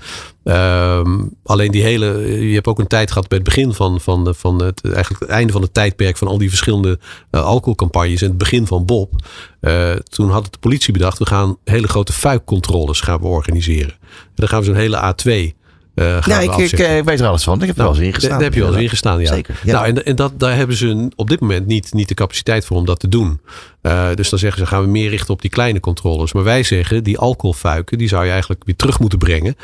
Ehm, alleen die hele, je hebt ook een tijd gehad bij het begin van, van, van het, eigenlijk het einde van het tijdperk van al die verschillende eh, alcoholcampagnes en het begin van Bob. Eh, toen had de politie bedacht, we gaan hele grote fuikcontroles gaan we organiseren. En dan gaan we zo'n hele A2 eh, Ja, we ik, ik, eh, weet er alles van. Ik heb er wel eens in gestaan. Daar heb je wel eens in gestaan, ja. Zeker. Ja. Nou, en, en dat, daar hebben ze op dit moment niet, niet de capaciteit voor om dat te doen. Eh, dus dan zeggen ze, gaan we meer richten op die kleine controles. Maar wij zeggen, die alcoholfuiken, die zou je eigenlijk weer terug moeten brengen.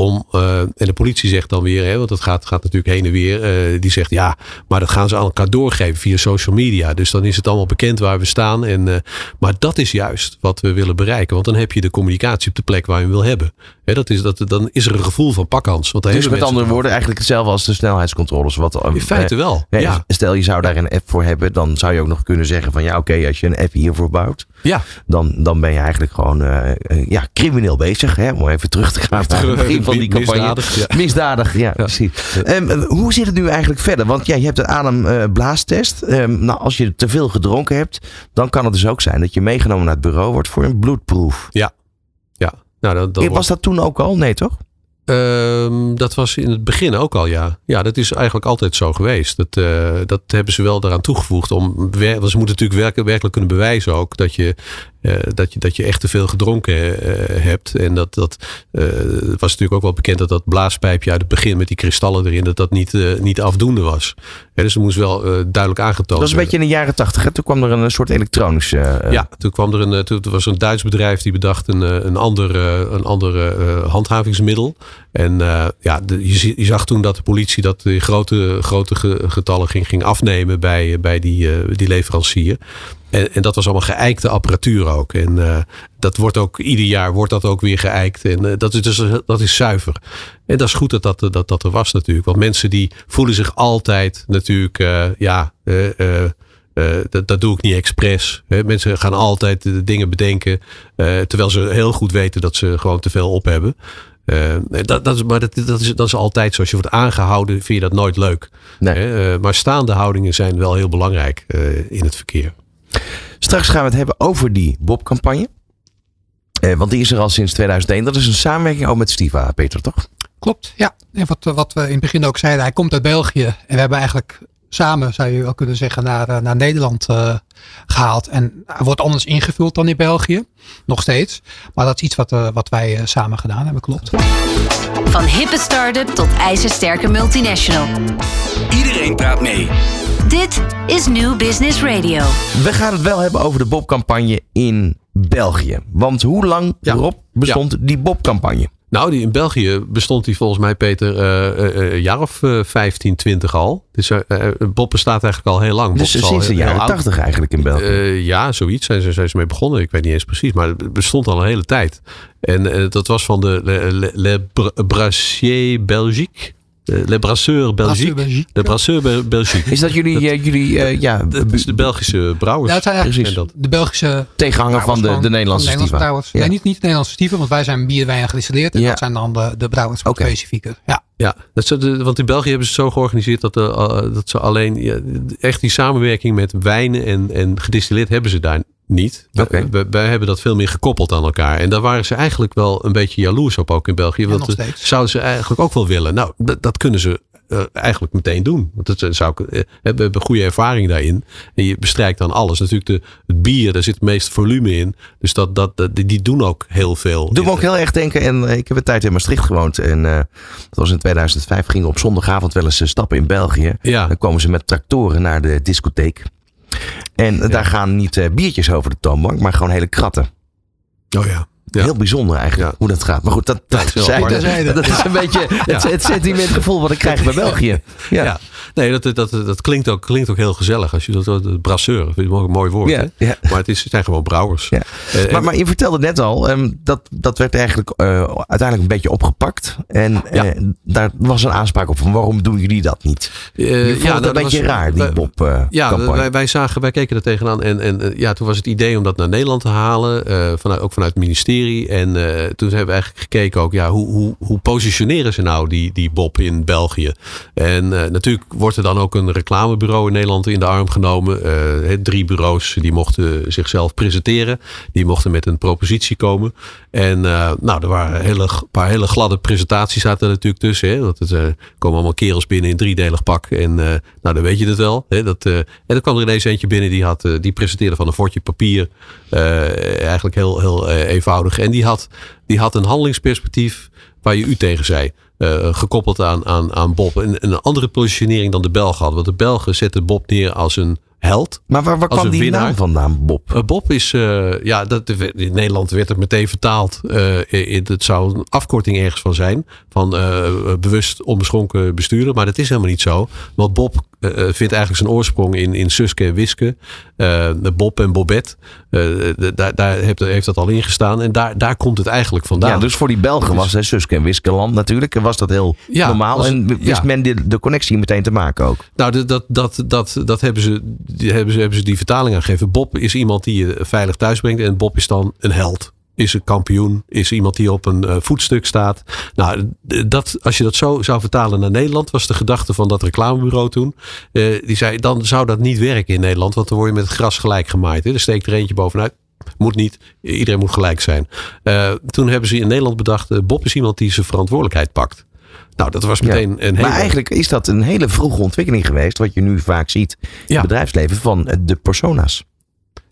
Om, eh, en de politie zegt dan weer, hè, want dat gaat, gaat natuurlijk heen en weer. eh, die zegt, ja, maar dat gaan ze aan elkaar doorgeven via social media. Dus dan is het allemaal bekend waar we staan. En, eh, maar dat is juist wat we willen bereiken. Want dan heb je de communicatie op de plek waar je hem wil hebben. Hè, dat is, dat, dan is er een gevoel van pakhans. Want Dus met andere woorden eigenlijk hetzelfde als de snelheidscontroles. Wat, In feite wel, ja. Stel je zou daar een app voor hebben, dan zou je ook nog kunnen zeggen van ja oké, als je een app hiervoor bouwt, Ja. dan, dan ben je eigenlijk gewoon eh, eh, ja, crimineel bezig. Hè? Om even terug te gaan naar het begin van die campagne. Misdadig, ja. Misdadig, ja, precies. Ehm, eh, hoe zit het nu eigenlijk verder? Want ja, je hebt een ademblaastest. Ehm nou, als je te veel gedronken hebt, dan kan het dus ook zijn dat je meegenomen naar het bureau wordt voor een bloedproef. Ja. Ja. Nou, dat, dat was dat toen ook al? Nee, toch? Ehm, dat was in het begin ook al, ja. Ja, dat is eigenlijk altijd zo geweest. Dat, eh, dat hebben ze wel daaraan toegevoegd. Om, ze moeten natuurlijk werkelijk kunnen bewijzen ook dat je, eh, dat je, dat je echt te veel gedronken eh, hebt. En dat, dat eh, was natuurlijk ook wel bekend dat dat blaaspijpje uit het begin met die kristallen erin, dat dat niet, niet afdoende was. Hè, dus er moest wel duidelijk aangetoond Dat was een beetje in de jaren tachtig. Toen kwam er een soort elektronische... eh, Ja, toen kwam er een, toen er was een Duits bedrijf die bedacht een, een ander, een ander handhavingsmiddel. En ja, de- je, je zag toen dat de politie dat die grote, grote ge- getallen ging, ging afnemen bij, bij die, die leverancier. En, en dat was allemaal geëikte apparatuur ook. En eh, dat wordt ook ieder jaar wordt dat ook weer geëikt. En eh, dat, is dus, dat is zuiver. En dat is goed dat dat, dat, dat er was natuurlijk. Want mensen die voelen zich altijd natuurlijk, eh, ja, eh, eh, eh, dat, dat doe ik niet expres. Hè. Mensen gaan altijd de dingen bedenken. eh, terwijl ze heel goed weten dat ze gewoon te veel op hebben. Eh, dat, dat is, maar dat, dat, is, dat is altijd zo. Als je wordt aangehouden, vind je dat nooit leuk. Eh, maar staande houdingen zijn wel heel belangrijk eh, in het verkeer. Straks gaan we het hebben over die Bob-campagne. Eh, want die is er al sinds 2001. Dat is een samenwerking ook met Stiva, Peter, toch? Klopt, ja. En wat, wat we in het begin ook zeiden, hij komt uit België. En we hebben eigenlijk samen, zou je wel kunnen zeggen, naar, eh, naar Nederland eh, gehaald. En hij wordt anders ingevuld dan in België. Nog steeds. Maar dat is iets wat, eh, wat wij samen gedaan hebben, klopt. Van hippe start-up tot ijzersterke multinational. Iedereen praat mee. Dit is New Business Radio. We gaan het wel hebben over de Bob-campagne in België. Want hoe lang, Rob, bestond die Bob-campagne? Nou, die in België bestond die volgens mij, Peter, eh, eh, eh, een jaar of eh, 15, 20 al. Dus Bob bestaat eigenlijk al heel lang. Bob Dus is al sinds de jaren oud. 80 eigenlijk in België. Ja, zoiets zijn ze, zijn ze mee begonnen. Ik weet niet eens precies, maar het bestond al een hele tijd. En dat was van de Le, Le, Le Br- Brassier Belgique. Eh, Le Brasseur Belgique. Belgique. Le Brasseur Bel- Belgique. Is dat jullie, eh, jullie eh, ja, Dat is de Belgische brouwers. Ja, het zijn eigenlijk En dat- de Belgische tegenhanger van de, de Nederlandse van de Stiva? brouwers. Ja. Nee, niet, niet de Nederlandse Stieven, want wij zijn bier, wijn en gedistilleerd. En Ja. dat zijn dan de, de brouwers van specifieke. Ja. Ja, dat ze de, want in België hebben ze het zo georganiseerd dat, de, dat ze alleen ja, echt die samenwerking met wijnen en, en gedistilleerd hebben ze daar niet. Wij, wij hebben dat veel meer gekoppeld aan elkaar. En daar waren ze eigenlijk wel een beetje jaloers op, ook in België. Ja, Want eh, steeds. zouden ze eigenlijk ook wel willen. Nou, dat, dat kunnen ze eh, eigenlijk meteen doen. Want dat zou eh, we hebben goede ervaring daarin. En je bestrijkt dan alles. Natuurlijk de, het bier, daar zit het meeste volume in. Dus dat, dat, dat- die, doen ook heel veel. Doe me ook heel erg denken. En ik heb een tijd in Maastricht gewoond. En dat was in 2005. Gingen op zondagavond wel eens stappen in België. Ja. Dan komen ze met tractoren naar de discotheek. En daar gaan niet eh, biertjes over de toonbank, maar gewoon hele kratten. Oh ja. Ja. Heel bijzonder eigenlijk hoe dat gaat. Maar goed, dat, dat, is zijn- apart. dat is een beetje het, het sentimentgevoel wat ik krijg bij België. Ja. Nee, dat, dat, dat klinkt, ook, klinkt ook heel gezellig. Als je dat, dat brasseur, vind ik een mooi- woord. Ja. Maar het, is, het zijn gewoon brouwers. Ja. Eh, Maar, maar je vertelde net al, ehm, dat, dat werd eigenlijk eh, uiteindelijk een beetje opgepakt. En eh, daar was een aanspraak op van waarom doen jullie dat niet? Je vond ja, nou, een dat beetje was- raar, die Bob Ja, wij, wij, zagen, wij keken er tegenaan. En, en ja, toen was het idee om dat naar Nederland te halen. vanuit, ook vanuit het ministerie. En eh, toen hebben we eigenlijk gekeken ook, ja, hoe, hoe, hoe positioneren ze nou die, die Bob in België? En eh, natuurlijk wordt er dan ook een reclamebureau in Nederland in de arm genomen. Eh, drie bureaus die mochten zichzelf presenteren. Die mochten met een propositie komen. En nou, er waren een paar hele gladde presentaties zaten er natuurlijk tussen. Hè? Want het komen allemaal kerels binnen in driedelig pak. En nou, dan weet je het wel. Hè? Dat, en dan kwam er ineens eentje binnen die, had, die presenteerde van een fortje papier. eigenlijk heel, heel eenvoudig. En die had, die had een handelingsperspectief waar je u tegen zei. Gekoppeld aan, aan, aan Bob. En een andere positionering dan de Belgen hadden. Want de Belgen zetten Bob neer als een held. Maar waar, waar kwam die winnaar. naam vandaan, Bob? Uh, Bob is, uh, ja, dat, in Nederland werd het meteen vertaald. in, het zou een afkorting ergens van zijn. Van bewust onbeschonken besturen. Maar dat is helemaal niet zo. Want Bob uh, vindt eigenlijk zijn oorsprong in, in Suske en Wiske. Uh, Bob en Bobette. Uh, daar, daar heeft, heeft, dat al in gestaan. En daar, daar komt het eigenlijk vandaan. Ja, dus voor die Belgen was hè, Suske en Wiske land natuurlijk. Was dat heel ja, normaal. en wist ja. men de, de, connectie meteen te maken ook. Nou, dat, dat, dat, dat, hebben, ze, die, hebben, ze, hebben ze die vertaling aangegeven. Bob is iemand die je veilig thuis brengt. En Bob is dan een held is een kampioen, is iemand die op een uh, voetstuk staat. Nou, dat, als je dat zo zou vertalen naar Nederland, was de gedachte van dat reclamebureau toen. Uh, die zei, dan zou dat niet werken in Nederland, want dan word je met het gras gelijk gemaaid. Hè. Er steekt er eentje bovenuit. Moet niet, iedereen moet gelijk zijn. Uh, toen hebben ze in Nederland bedacht, Bob is iemand die zijn verantwoordelijkheid pakt. Nou, dat was meteen een hele... Maar eigenlijk is dat een hele vroege ontwikkeling geweest, wat je nu vaak ziet in het bedrijfsleven van de persona's.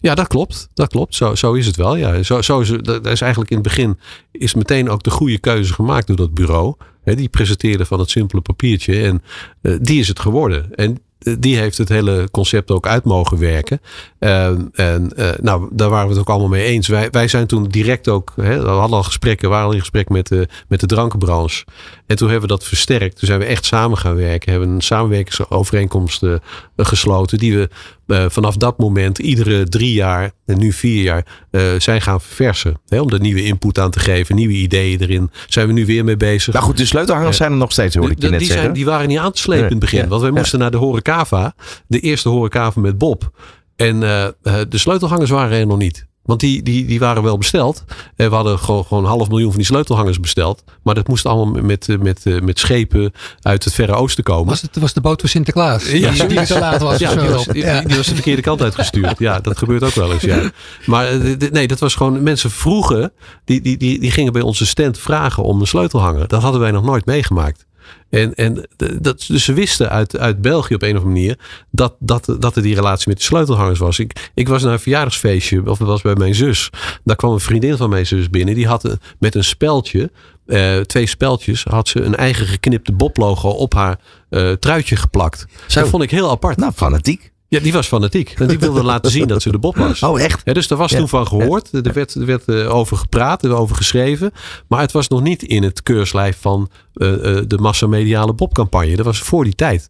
Ja, dat klopt. Dat klopt. Zo, zo is het wel. Ja. Zo, zo is, dat is eigenlijk in het begin is meteen ook de goede keuze gemaakt door dat bureau. die presenteerde van het simpele papiertje. En uh, die is het geworden. En die heeft het hele concept ook uit mogen werken. en uh, nou, daar waren we het ook allemaal mee eens. Wij, wij zijn toen direct ook, hè, we hadden al gesprekken, waren al in gesprek met de, met de drankenbranche. En toen hebben we dat versterkt. Toen zijn we echt samen gaan werken. Hebben een samenwerkingsovereenkomst uh, gesloten. Die we uh, vanaf dat moment iedere drie jaar en nu vier jaar uh, zijn gaan verversen. Hè, om er nieuwe input aan te geven, nieuwe ideeën erin. Zijn we nu weer mee bezig. Maar goed, de sleutelhangers zijn er nog steeds, hoor ik je net die zeggen. Zijn, die waren niet aan te slepen in het begin. Want wij moesten naar de Horecava. De eerste Horecava met Bob. En de sleutelhangers waren er nog niet. Want die, die, die waren wel besteld. En we hadden gewoon, gewoon een half miljoen van die sleutelhangers besteld. Maar dat moest allemaal met, met, met schepen uit het Verre Oosten komen. Was het was de boot van Sinterklaas? Ja, die, die te laat was. Ja, die was, die, die was de verkeerde kant uitgestuurd. Ja, dat gebeurt ook wel eens. Ja. Maar eh, nee, dat was gewoon. Mensen vroegen. Die, die, die, die gingen bij onze stand vragen om een sleutelhanger. Dat hadden wij nog nooit meegemaakt. En, en dat, dus ze wisten uit, uit België op een of andere manier dat, dat, dat er die relatie met de sleutelhangers was. Ik, ik was naar een verjaardagsfeestje, of dat was bij mijn zus. Daar kwam een vriendin van mijn zus binnen. Die had met een speldje, uh, twee speldjes, had ze een eigen geknipte Bob-logo op haar uh, truitje geplakt. Dat vond ik heel apart. Nou, fanatiek. Ja, die was fanatiek. En die wilde laten zien dat ze de Bob was. Oh, echt? Ja, dus er was toen van gehoord. Er werd, er werd uh, over gepraat, er over geschreven. Maar het was nog niet in het keurslijf van uh, uh, de massamediale Bob-campagne. Dat was voor die tijd.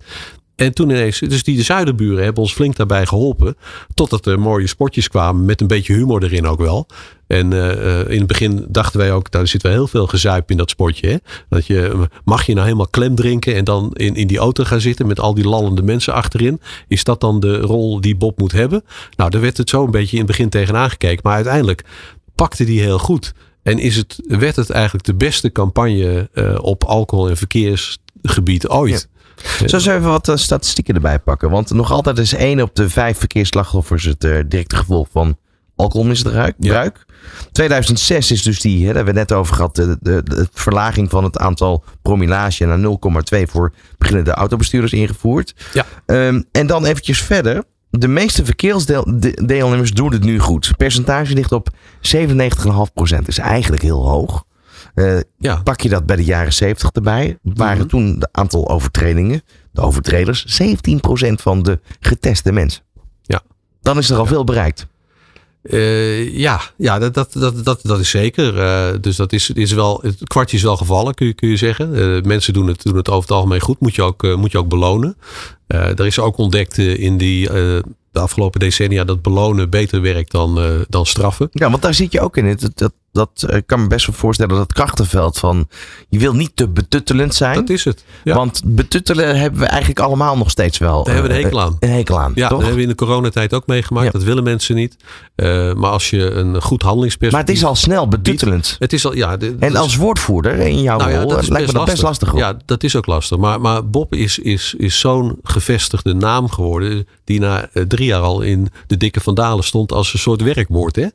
En toen ineens, dus die de zuiderburen hebben ons flink daarbij geholpen. Totdat er mooie spotjes kwamen met een beetje humor erin ook wel. En uh, in het begin dachten wij ook, daar zit wel heel veel gezuip in dat spotje. Hè? Dat je, mag je nou helemaal klem drinken en dan in, in die auto gaan zitten met al die lallende mensen achterin? Is dat dan de rol die Bob moet hebben? Nou, daar werd het zo een beetje in het begin tegenaan gekeken. Maar uiteindelijk pakte die heel goed. En is het, werd het eigenlijk de beste campagne op alcohol- en verkeersgebied ooit. Ja. We even wat statistieken erbij pakken? Want nog altijd is één op de vijf verkeersslachtoffers het directe gevolg van alcoholmisbruik. Ja. 2006 is dus die, hè, daar hebben we net over gehad, de, de, de verlaging van het aantal promillage naar 0,2 voor beginnende autobestuurders ingevoerd. Ja. Um, en dan eventjes verder. De meeste verkeersdeelnemers doen het nu goed. Het percentage ligt op 97,5%. is eigenlijk heel hoog. Uh, ja. Pak je dat bij de jaren 70 erbij, waren mm -hmm. toen de aantal overtredingen, de overtreders, 17% van de geteste mensen. Ja. Dan is er al ja. veel bereikt. Uh, ja, ja dat, dat, dat, dat, dat is zeker. Uh, dus dat is, is wel, het kwartje is wel gevallen, kun je, kun je zeggen. Uh, mensen doen het, doen het over het algemeen goed, moet je ook, moet je ook belonen. er is ook ontdekt in die de afgelopen decennia dat belonen beter werkt dan, dan straffen. Ja, want daar zit je ook in. Dat, dat eh, kan me best wel voorstellen dat het krachtenveld van je wil niet te betuttelend zijn. Dat is het. Ja. Want betuttelen hebben we eigenlijk allemaal nog steeds wel. Daar hebben we een eh, hekel aan. Een hekel aan, Ja, dat toch? hebben we in de coronatijd ook meegemaakt. Ja. Dat willen mensen niet. Eh, maar als je een goed Maar handelingsperspectief... het is al snel betuttelend. Het is al, ja, de- En dat als woordvoerder in jouw Nou ja, rol dat lijkt me dat best lastig op. Ja, dat is ook lastig. Maar, maar Bob is, is, is zo'n gevestigde naam geworden. Die na drie jaar al in de dikke vandalen stond als een soort werkwoord. Hè?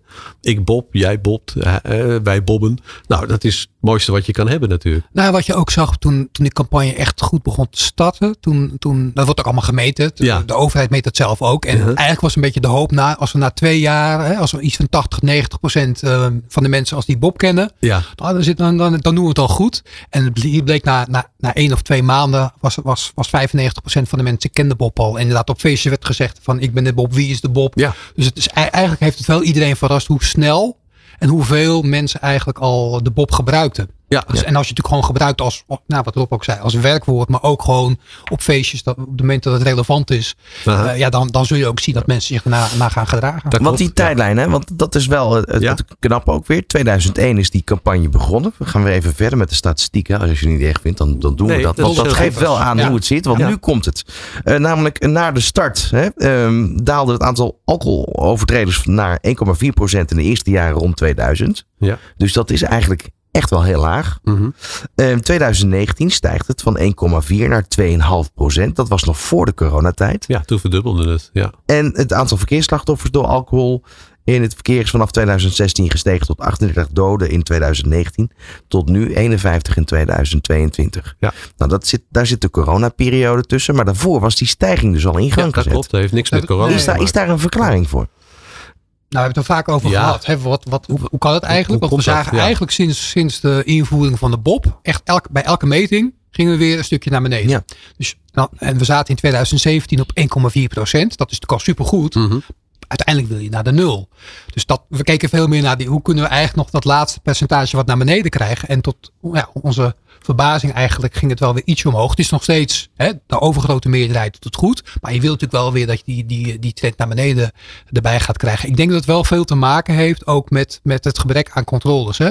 Ik bob, jij bobt, eh, eh, wij bobben. Nou, dat is het mooiste wat je kan hebben natuurlijk. Nou, wat je ook zag toen, toen die campagne echt goed begon te starten. Toen, toen, dat wordt ook allemaal gemeten. De, Ja. de overheid meet dat zelf ook. En Uh-huh. eigenlijk was een beetje de hoop na, als we na twee jaar, hè, als we iets van 80, 90 procent eh, van de mensen als die Bob kennen. Ja. Nou, dan, zit, dan, dan, dan doen we het al goed. En het bleek na, na, na één of twee maanden was, was, was 95 procent van de mensen kende Bob al. En inderdaad op feestjes werd gezegd van ik ben de Bob, wie is de Bob? Ja. Dus het is, ei- eigenlijk heeft het wel iedereen verrast hoe snel en hoeveel mensen eigenlijk al de Bob gebruikten. Ja. Dus, En als je het natuurlijk gewoon gebruikt als, nou, wat Rob ook zei, als werkwoord, maar ook gewoon op feestjes, dat, op het moment dat het relevant is, eh, ja, dan, dan zul je ook zien dat mensen zich naar naar gaan gedragen. Dat Want klopt, die ja. tijdlijn, hè, want dat is wel het, Ja. knappe ook weer. 2001 is die campagne begonnen. We gaan weer even verder met de statistieken. Als je het niet erg vindt, dan, dan doen we Nee, dat. dat Want dat geeft wel aan Ja. hoe het zit. Want Ja. nu komt het. Eh, namelijk na de start hè, ehm, daalde het aantal alcoholovertreders naar 1,4% in de eerste jaren rond 2000. Ja. Dus dat is eigenlijk echt wel heel laag. Mhm. In 2019 stijgt het van 1,4 naar 2,5%. Dat was nog voor de coronatijd. Ja, toen verdubbelde het. Ja. En het aantal verkeersslachtoffers door alcohol in het verkeer is vanaf 2016 gestegen tot 38 doden in 2019. Tot nu 51 in 2022. Ja. Nou, dat zit, daar zit de coronaperiode tussen. Maar daarvoor was die stijging dus al in ja, gang dat gezet. klopt. Dat heeft niks met corona. Is, te daar, maken. is daar een verklaring voor? Nou, we hebben het er vaak over Ja. gehad. Hè? Wat, wat, hoe, hoe kan het eigenlijk? hoe Want we dat? zagen eigenlijk sinds, sinds de invoering van de Bob, echt elke, bij elke meting gingen we weer een stukje naar beneden. Ja. Dus, nou, en we zaten in 2017 op 1,4 procent. Dat is natuurlijk al supergoed. Mhm. Uiteindelijk wil je naar de nul. Dus dat, we keken veel meer naar die, hoe kunnen we eigenlijk nog dat laatste percentage wat naar beneden krijgen. En tot ja, onze verbazing eigenlijk ging het wel weer ietsje omhoog. Het is nog steeds hè, de overgrote meerderheid doet het goed. Maar je wilt natuurlijk wel weer dat je die, die, die trend naar beneden erbij gaat krijgen. Ik denk dat het wel veel te maken heeft ook met, met het gebrek aan controles. Hè?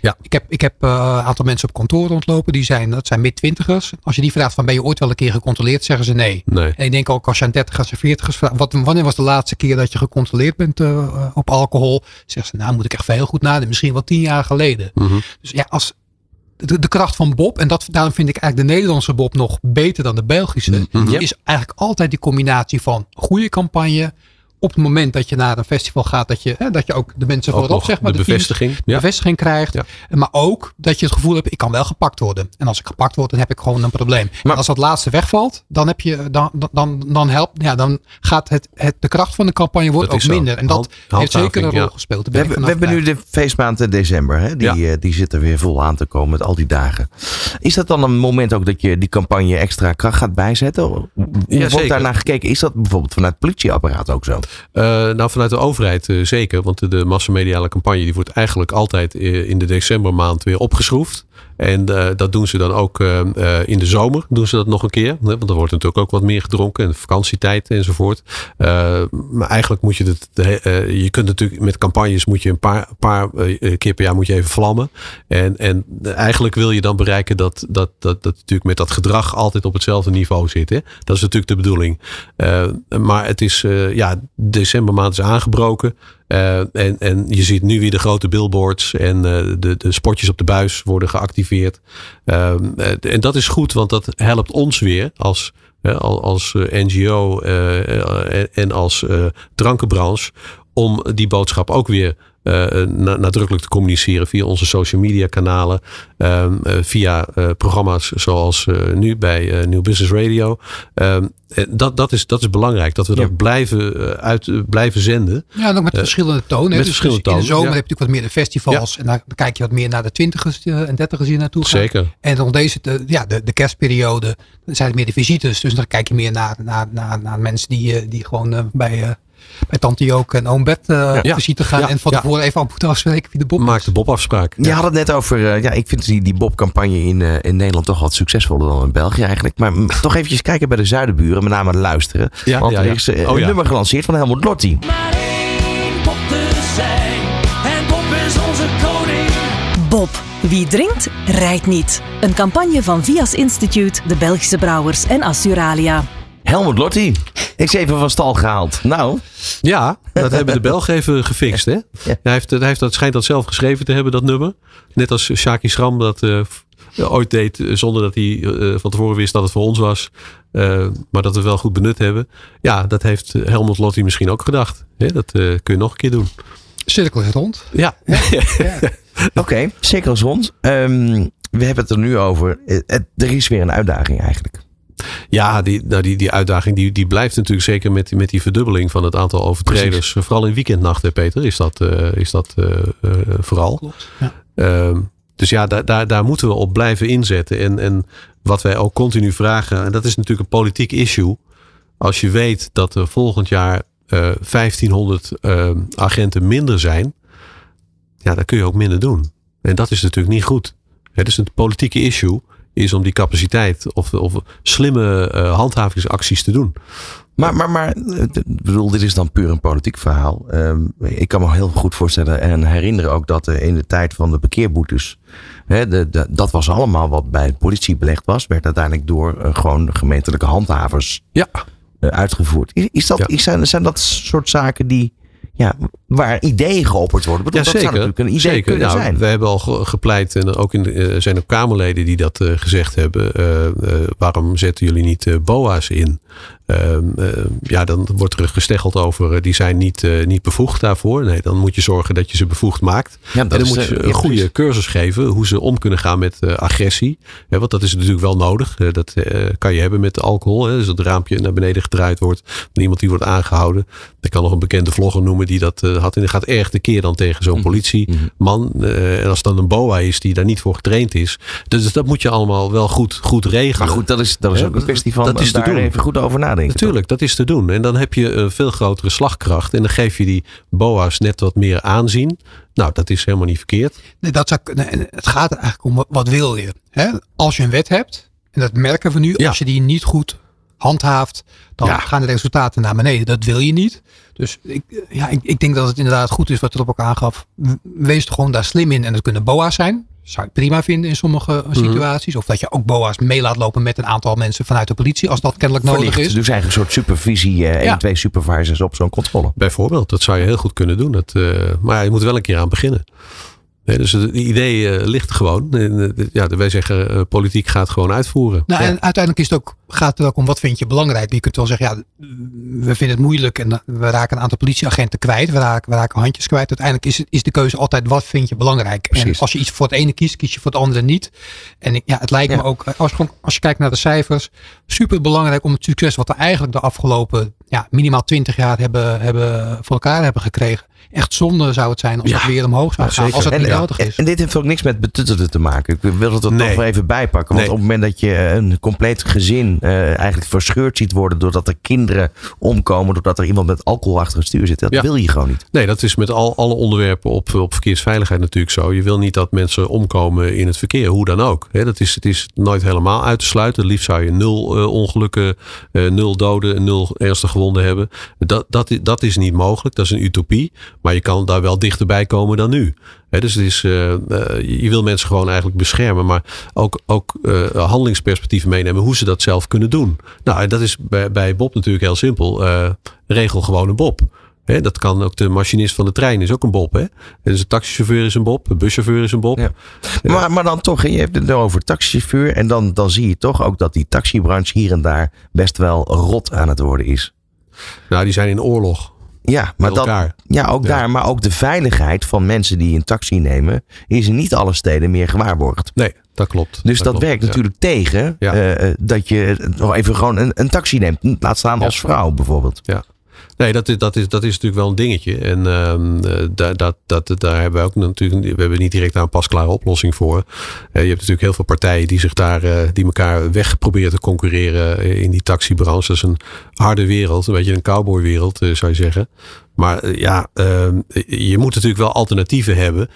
Ja. Ik heb, ik heb eh, een aantal mensen op kantoor rondlopen. Die zijn, dat zijn mid-twintigers. Als je die vraagt van ben je ooit wel een keer gecontroleerd? Zeggen ze nee. Nee. En ik denk ook als je aan 30 en 40 vraagt, wat, wanneer was de laatste keer dat je gecontroleerd bent eh, op alcohol? Zeggen ze, nou moet ik echt veel goed nadenken. Misschien wel tien jaar geleden. Mhm. Dus ja, als de, de kracht van Bob, en dat, daarom vind ik eigenlijk de Nederlandse Bob nog beter dan de Belgische, Mhm. Is eigenlijk altijd die combinatie van goede campagne. Op het moment dat je naar een festival gaat, dat je, hè, dat je ook de mensen Ook voorop, zeg maar, de de teams, bevestiging. Ja. bevestiging krijgt. Ja. Maar ook dat je het gevoel hebt, ik kan wel gepakt worden. En als ik gepakt word, dan heb ik gewoon een probleem. Maar- als dat laatste wegvalt, dan, heb je, dan, dan- dan, dan, helpt, ja, dan gaat het, het, de kracht van de campagne wordt ook zo. minder. En dat Hand- heeft zeker een rol ja. gespeeld. We we van hebben nu de feestmaand in december. Hè? Die, Ja. eh, die zit er weer vol aan te komen met al die dagen. Is dat dan een moment ook dat je die campagne extra kracht gaat bijzetten? Hoe wordt zeker. daar naar gekeken? Is dat bijvoorbeeld vanuit het politieapparaat ook zo? Eh, nou, vanuit de overheid eh, zeker. Want de, de massamediale campagne die wordt eigenlijk altijd eh, in de decembermaand weer opgeschroefd. En eh, dat doen ze dan ook eh, eh, in de zomer. Doen ze dat nog een keer. Want er wordt natuurlijk ook wat meer gedronken. En vakantietijd enzovoort. Maar eigenlijk moet je het. je kunt natuurlijk met campagnes moet je een paar, paar keer per jaar moet je even vlammen. En, en eigenlijk wil je dan bereiken dat, dat, dat, dat natuurlijk met dat gedrag altijd op hetzelfde niveau zit. Dat is natuurlijk de bedoeling. Maar het is, ja, decembermaand is aangebroken. Eh, en, en je ziet nu weer de grote billboards en eh, de, de spotjes op de buis worden geactiveerd. Ehm, eh, en dat is goed, want dat helpt ons weer als, al- als NGO en als drankenbranche om die boodschap ook weer na- nadrukkelijk te communiceren via onze social media kanalen, ehm, eh, via eh, programma's zoals eh, nu bij eh, New Business Radio. Ehm, en dat, dat, is, dat is belangrijk, dat we Ja. dat blijven, eh, uit, eh, blijven zenden. Ja, en ook met Eh, verschillende tonen. met Dus verschillende In de zomer ja. heb je natuurlijk wat meer de festivals. En dan kijk je wat meer naar de twintigers en dertigers die er naartoe gaan. Zeker. En rond deze, de, ja, de, de kerstperiode dan zijn het meer de visites. Dus dan kijk je meer naar, naar, naar, naar mensen die, eh, die gewoon eh, bij, eh, bij Tante Jook en Oom Bert eh, Ja. visite gaan. Ja. En van Ja. tevoren even aan moeten afspreken wie de Bob Maak de Bob-afspraak. Je had het net over, eh, ja, ik vind die, die Bob-campagne in, eh, in Nederland toch wat succesvoller dan in België eigenlijk. Maar toch eventjes kijken bij de zuidenburen, met name luisteren. Ja, Want ja, er ja. is Oh, een ja. nummer gelanceerd van Helmut Lotti. maar één Bob te zijn. En Bob is onze koning. Bob, wie drinkt, rijdt niet. Een campagne van Vias Institute, de Belgische Brouwers en Assuralia. Helmut Lotti is even van stal gehaald. Nou. Ja, dat hebben de Belgen even gefixt. Hè? Hij, heeft, hij heeft dat, schijnt dat zelf geschreven te hebben, dat nummer. Net als Shaki Schram dat uh, ooit deed uh, zonder dat hij uh, van tevoren wist dat het voor ons was. maar dat we wel goed benut hebben. Ja, dat heeft Helmut Lotti misschien ook gedacht. Hè? Dat kun je nog een keer doen. Cirkel is rond. Ja. ja. Oké, okay, cirkel is rond. Um, we hebben het er nu over. Er is weer een uitdaging eigenlijk. Ja, die, nou die, die uitdaging die, die blijft natuurlijk zeker met, met die verdubbeling van het aantal overtreders. Precies. Vooral in weekendnachten, Peter, is dat, uh, is dat uh, uh, vooral. Klopt, ja. Uh, dus ja, daar, daar, daar moeten we op blijven inzetten. En, en wat wij ook continu vragen, en dat is natuurlijk een politiek issue. Als je weet dat er volgend jaar 1500 agenten minder zijn, ja, dan kun je ook minder doen. En dat is natuurlijk niet goed. Het is een politieke issue is om die capaciteit of, of slimme uh, handhavingsacties te doen. Maar, maar, maar ik bedoel, dit is dan puur een politiek verhaal. Um, ik kan me heel goed voorstellen en herinneren ook dat in de tijd van de parkeerboetes. Hè, de, de, dat was allemaal wat bij de politie belegd was. Werd uiteindelijk door uh, gewoon gemeentelijke handhavers ja. uitgevoerd. Is, is dat, is, zijn, zijn dat soort zaken die ja, waar ideeën geopperd worden. Bedoel, ja, dat zeker. zou natuurlijk een idee zeker. kunnen nou, zijn. We hebben al gepleit en ook in de, uh, zijn ook Kamerleden die dat uh, gezegd hebben. Uh, waarom zetten jullie niet BOA's in? ja, dan wordt er gesteggeld over die zijn niet, niet bevoegd daarvoor. Nee, dan moet je zorgen dat je ze bevoegd maakt. Ja, en dan moet je een goede precies. cursus geven hoe ze om kunnen gaan met agressie. Ja, want dat is natuurlijk wel nodig. dat kan je hebben met alcohol. Hè. Dus dat raampje naar beneden gedraaid wordt. En iemand die wordt aangehouden. Ik kan nog een bekende vlogger noemen die dat had. En die gaat erg de keer dan tegen zo'n politieman. Uh, en als dan een BOA is die daar niet voor getraind is. Dus dat moet je allemaal wel goed, goed regelen. Maar goed, dat is, dat is ook een kwestie van dat is daar te doen. even goed over nadenken. Natuurlijk, dat is te doen. En dan heb je een veel grotere slagkracht. En dan geef je die BOA's net wat meer aanzien. Nou, dat is helemaal niet verkeerd. Nee, dat zou, nee, het gaat eigenlijk om wat wil je. Hè? Als je een wet hebt, en dat merken we nu, Ja. als je die niet goed handhaaft, dan Ja. gaan de resultaten naar beneden. Dat wil je niet. Dus ik, ja, ik, ik denk dat het inderdaad goed is wat er op elkaar aangaf. W- Wees er gewoon daar slim in. En dat kunnen BOA's zijn. Zou ik prima vinden in sommige Mhm. situaties. Of dat je ook BOA's mee laat lopen met een aantal mensen vanuit de politie. Als dat kennelijk nodig Verlicht. is. Dus eigenlijk een soort supervisie. eh, één, Ja. twee supervisors op zo'n controle. Bijvoorbeeld, dat zou je heel goed kunnen doen. Dat, eh, maar je moet wel een keer aan beginnen. Nee, dus het idee eh, ligt gewoon. En, eh, ja, wij zeggen, eh, politiek gaat gewoon uitvoeren. Nou, Ja. en uiteindelijk is het ook, gaat het ook om wat vind je belangrijk. Je kunt wel zeggen, ja, we vinden het moeilijk en we raken een aantal politieagenten kwijt. We raken, we raken handjes kwijt. Uiteindelijk is, het, is de keuze altijd wat vind je belangrijk. En Precies. als je iets voor het ene kiest, kies je voor het andere niet. En ik, ja, het lijkt Ja. me ook, als, als je kijkt naar de cijfers, super belangrijk om het succes wat we eigenlijk de afgelopen ja, minimaal 20 jaar hebben, hebben voor elkaar hebben gekregen. Echt zonde zou het zijn als Ja. het weer omhoog zou gaan. zeker. Als het En, niet en- nodig is. en dit heeft ook niks met betuttelen te maken. Ik wil het er Nee. toch wel even bijpakken. Want Nee. op het moment dat je een compleet gezin eh, eigenlijk verscheurd ziet worden. doordat er kinderen omkomen. doordat er iemand met alcohol achter het stuur zit. dat Ja. wil je gewoon niet. Nee, dat is met al, alle onderwerpen op, op verkeersveiligheid natuurlijk zo. Je wil niet dat mensen omkomen in het verkeer, hoe dan ook. Dat is, het is nooit helemaal uit te sluiten. Liefst zou je nul eh, ongelukken, eh, nul doden, nul ernstige gewonden hebben. Dat, dat, dat is niet mogelijk, dat is een utopie. Maar je kan daar wel dichterbij komen dan nu. Dus het is, eh, eh, je wil mensen gewoon eigenlijk beschermen, maar ook, ook eh, handelingsperspectieven meenemen hoe ze dat zelf kunnen doen. Nou, en dat is bij, bij Bob natuurlijk heel simpel. Regel gewoon een Bob. Dat kan ook de machinist van de trein is ook een Bob. Hè? En dus een taxichauffeur is een Bob, een buschauffeur is een Bob. Ja. Maar, maar dan toch, je hebt het over taxichauffeur. En dan, dan zie je toch ook dat die taxibranche hier en daar best wel rot aan het worden is. Nou, die zijn in oorlog. Ja, maar dat, ja, ook Ja. daar. Maar ook de veiligheid van mensen die een taxi nemen. is in niet alle steden meer gewaarborgd. Nee, dat klopt. Dus dat, klopt, werkt ja. natuurlijk tegen Ja. eh, eh, dat je nog even gewoon een, een taxi neemt. Laat staan als vrouw bijvoorbeeld. Ja. Nee, dat is, dat, is, dat is natuurlijk wel een dingetje. En ehm, eh, daar, dat, dat, daar hebben we ook natuurlijk. We hebben niet direct een pasklare oplossing voor. Eh, je hebt natuurlijk heel veel partijen die zich daar. eh, die elkaar weg proberen te concurreren in die taxibranche. Dat is een harde wereld. Een beetje een cowboywereld, zou je zeggen. Maar ja, uh, je moet natuurlijk wel alternatieven hebben.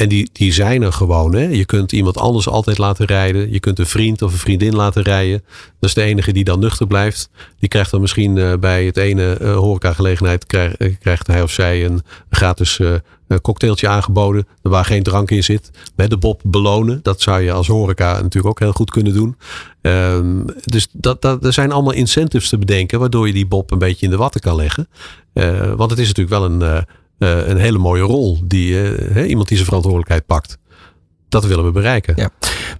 En die, die zijn er gewoon. Hè? Je kunt iemand anders altijd laten rijden. Je kunt een vriend of een vriendin laten rijden. Dat is de enige die dan nuchter blijft. Die krijgt dan misschien uh, bij het ene uh, horecagelegenheid... Krijg, krijgt hij of zij een gratis cocktailtje aangeboden. Waar geen drank in zit. Met de Bob belonen. Dat zou je als horeca natuurlijk ook heel goed kunnen doen. Um, dus dat, dat, er zijn allemaal incentives te bedenken. Waardoor je die Bob een beetje in de watten kan leggen. Want het is natuurlijk wel een, uh, een hele mooie rol. Die, uh, iemand die zijn verantwoordelijkheid pakt. Dat willen we bereiken. Ja.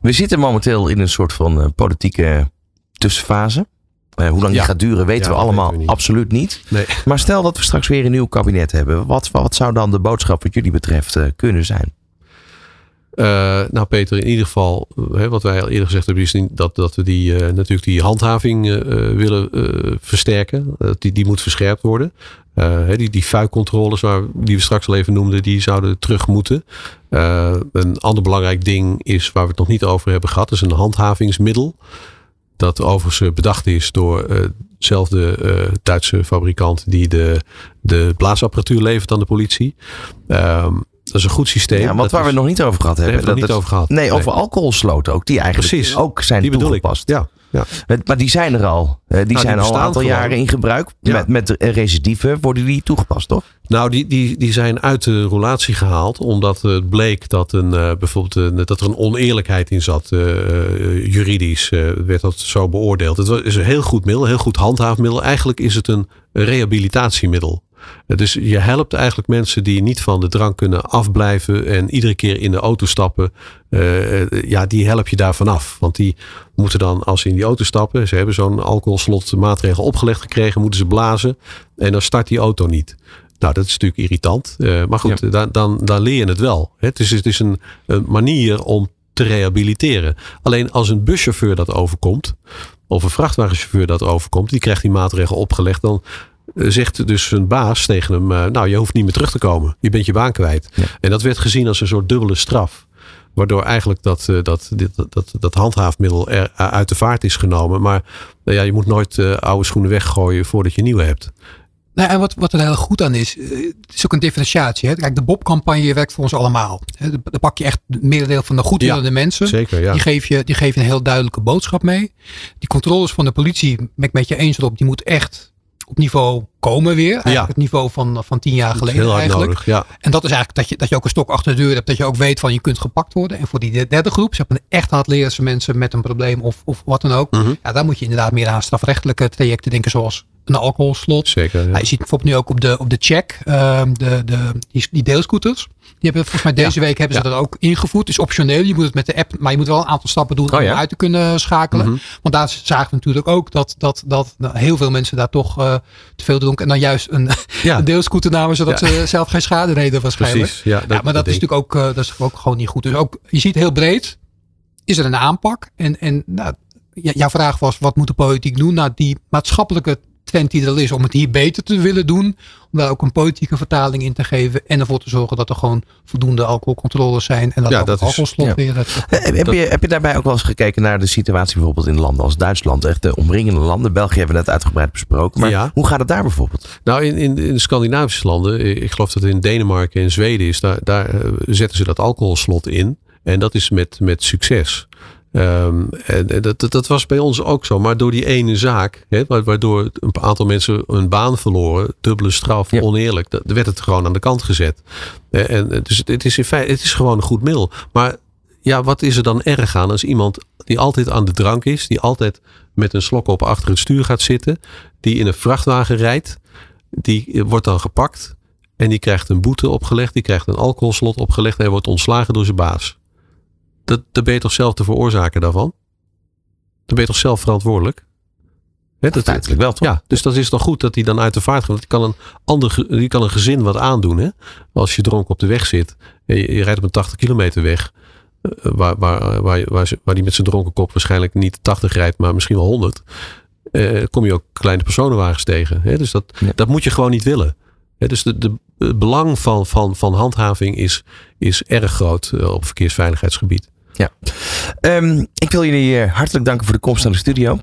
We zitten momenteel in een soort van politieke tussenfase. hoe lang die gaat duren weten Ja, we allemaal weten we niet. absoluut niet. Nee. Maar stel dat we straks weer een nieuw kabinet hebben. Wat, wat zou dan de boodschap wat jullie betreft eh, kunnen zijn? Uh, nou Peter, in ieder geval, hè, wat wij al eerder gezegd hebben, is dat, dat we die, natuurlijk die handhaving willen versterken. die, die moet verscherpt worden. Hè, die, die vuikcontroles waar, die we straks al even noemden, die zouden terug moeten. een ander belangrijk ding is, waar we het nog niet over hebben gehad, is een handhavingsmiddel. Dat overigens bedacht is door dezelfde Duitse fabrikant die de, de blaasapparatuur levert aan de politie. Ehm, dat is een goed systeem. Ja, want Dat waar we het nog niet over gehad Daar hebben. hebben we het niet over gehad. Nee, over alcoholsloten ook. Die eigenlijk Precies. ook zijn Die bedoel ik. toegepast. Ja, ja. Maar die zijn er al. Eh, Die die zijn al een aantal gewoon. jaren in gebruik. Ja. Met, met recidieven worden die toegepast, toch? Nou, die, die, die zijn uit de roulatie gehaald. Omdat het bleek dat, een, eh, bijvoorbeeld een, dat er een oneerlijkheid in zat. eh, juridisch werd dat zo beoordeeld. Het is een heel goed middel, heel goed handhaafmiddel. Eigenlijk is het een rehabilitatiemiddel. Eh, Dus je helpt eigenlijk mensen die niet van de drank kunnen afblijven. En iedere keer in de auto stappen. ja, die help je daar vanaf. Want die moeten dan, als ze in die auto stappen. Ze hebben zo'n alcoholslot maatregel opgelegd gekregen. Moeten ze blazen. En dan start die auto niet. Nou, dat is natuurlijk irritant. Eh, maar goed, dan, dan, dan leer je het wel. Het is, het is een, een manier om te rehabiliteren. Alleen als een buschauffeur dat overkomt. Of een vrachtwagenchauffeur dat overkomt. Die krijgt die maatregel opgelegd. Dan eh, zegt dus zijn baas tegen hem. eh, nou, je hoeft niet meer terug te komen. Je bent je baan kwijt. En dat werd gezien als een soort dubbele straf. Waardoor eigenlijk dat, eh, dat, dit, dat, dat handhaafmiddel er uit de vaart is genomen. Maar nou ja, je moet nooit eh, oude schoenen weggooien voordat je nieuwe hebt. Nou, en wat, wat er heel goed aan is, eh, het is ook een differentiatie. Hè? Kijk, de Bob-campagne werkt voor ons allemaal. Dan pak je echt het merendeel van de goedwillende mensen. Zeker, ja. Die geef, je, die geef je een heel duidelijke boodschap mee. Die controles van de politie, ben ik met je eens erop, die moet echt op niveau komen weer. Eigenlijk Ja. het niveau van, van tien jaar geleden heel eigenlijk. nodig. Ja. En dat is eigenlijk dat je, dat je ook een stok achter de deur hebt. Dat je ook weet van je kunt gepakt worden. En voor die derde groep, zeg maar echt hardleerse mensen met een probleem of, of wat dan ook. Mhm. Ja, daar moet je inderdaad meer aan strafrechtelijke trajecten denken. Zoals een alcoholslot. Zeker. ja. Nou, je ziet bijvoorbeeld nu ook op de, op de check, ehm, de, de, die, die deelscooters. Die hebben volgens mij deze week hebben ze dat ook ingevoerd. Het is optioneel. Je moet het met de app, maar je moet wel een aantal stappen doen Oh om uit te kunnen schakelen. Mhm. Want daar zagen we natuurlijk ook dat, dat, dat nou, heel veel mensen daar toch eh, te veel dronken. En dan juist een, deelscooter namen, zodat ze zelf geen schade reden waarschijnlijk. Precies. Ja, maar dat, is natuurlijk ook, eh, dat is ook gewoon niet goed. Dus ook, je ziet heel breed, is er een aanpak. En, en nou, jouw vraag was, wat moet de politiek doen? Nou, die maatschappelijke trend die er is om het hier beter te willen doen. Om daar ook een politieke vertaling in te geven. En ervoor te zorgen dat er gewoon voldoende alcoholcontroles zijn. En dat Ja, dat alcoholslot ja. weer... Het, Eh, Heb je, heb je daarbij ook wel eens gekeken naar de situatie bijvoorbeeld in landen als Duitsland? Echt de omringende landen. België hebben we net uitgebreid besproken. Maar Ja. hoe gaat het daar bijvoorbeeld? Nou, in, in, in de Scandinavische landen, eh, ik geloof dat het in Denemarken en Zweden is, daar, daar eh, zetten ze dat alcoholslot in. En dat is met, met succes. Ehm, en dat, dat, dat was bij ons ook zo. Maar door die ene zaak, waardoor een aantal mensen hun baan verloren, dubbele straf, Ja. oneerlijk, dat, werd het gewoon aan de kant gezet. Eh, En, en dus het, is in feite, het is gewoon een goed middel. Maar ja, wat is er dan erg aan als iemand die altijd aan de drank is, die altijd met een slok op achter het stuur gaat zitten, die in een vrachtwagen rijdt, die wordt dan gepakt en die krijgt een boete opgelegd, die krijgt een alcoholslot opgelegd en hij wordt ontslagen door zijn baas. Dat, dan ben je toch zelf de veroorzaker daarvan? Dan ben je toch zelf verantwoordelijk? Hè, dat, Feitelijk wel, toch? ja, dus dat is toch goed dat hij dan uit de vaart gaat. Want die kan een, ander, die kan een gezin wat aandoen. Hè? Als je dronken op de weg zit en je, je rijdt op een 80 kilometer weg. eh, Waar, waar, waar, waar, ze- waar die met zijn dronken kop waarschijnlijk niet 80 rijdt, maar misschien wel 100. eh, kom je ook kleine personenwagens tegen. Hè? Dus dat, Ja. dat moet je gewoon niet willen. Hè, dus de, de, het belang van, van, van handhaving is, is erg groot eh, op verkeersveiligheidsgebied. Ehm, ik wil jullie eh, hartelijk danken voor de komst naar de studio.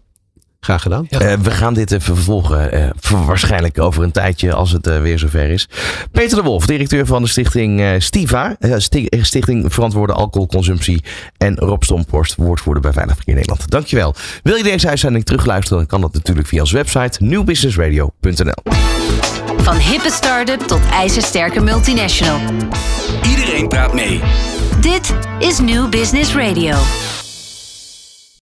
Graag gedaan. Eh, we gaan dit even vervolgen. eh, voor- waarschijnlijk over een tijdje als het eh, weer zover is. Peter de Wolf, directeur van de stichting eh, Stiva. Sti- Stichting Verantwoorde Alcoholconsumptie. En Rob Stomporst, woordvoerder bij Veilig Verkeer Nederland. Dankjewel. Wil je deze uitzending terugluisteren? Dan kan dat natuurlijk via onze website nieuwbusinessradio.nl. Van hippe start-up tot ijzersterke multinational. Iedereen praat mee. Dit is New Business Radio.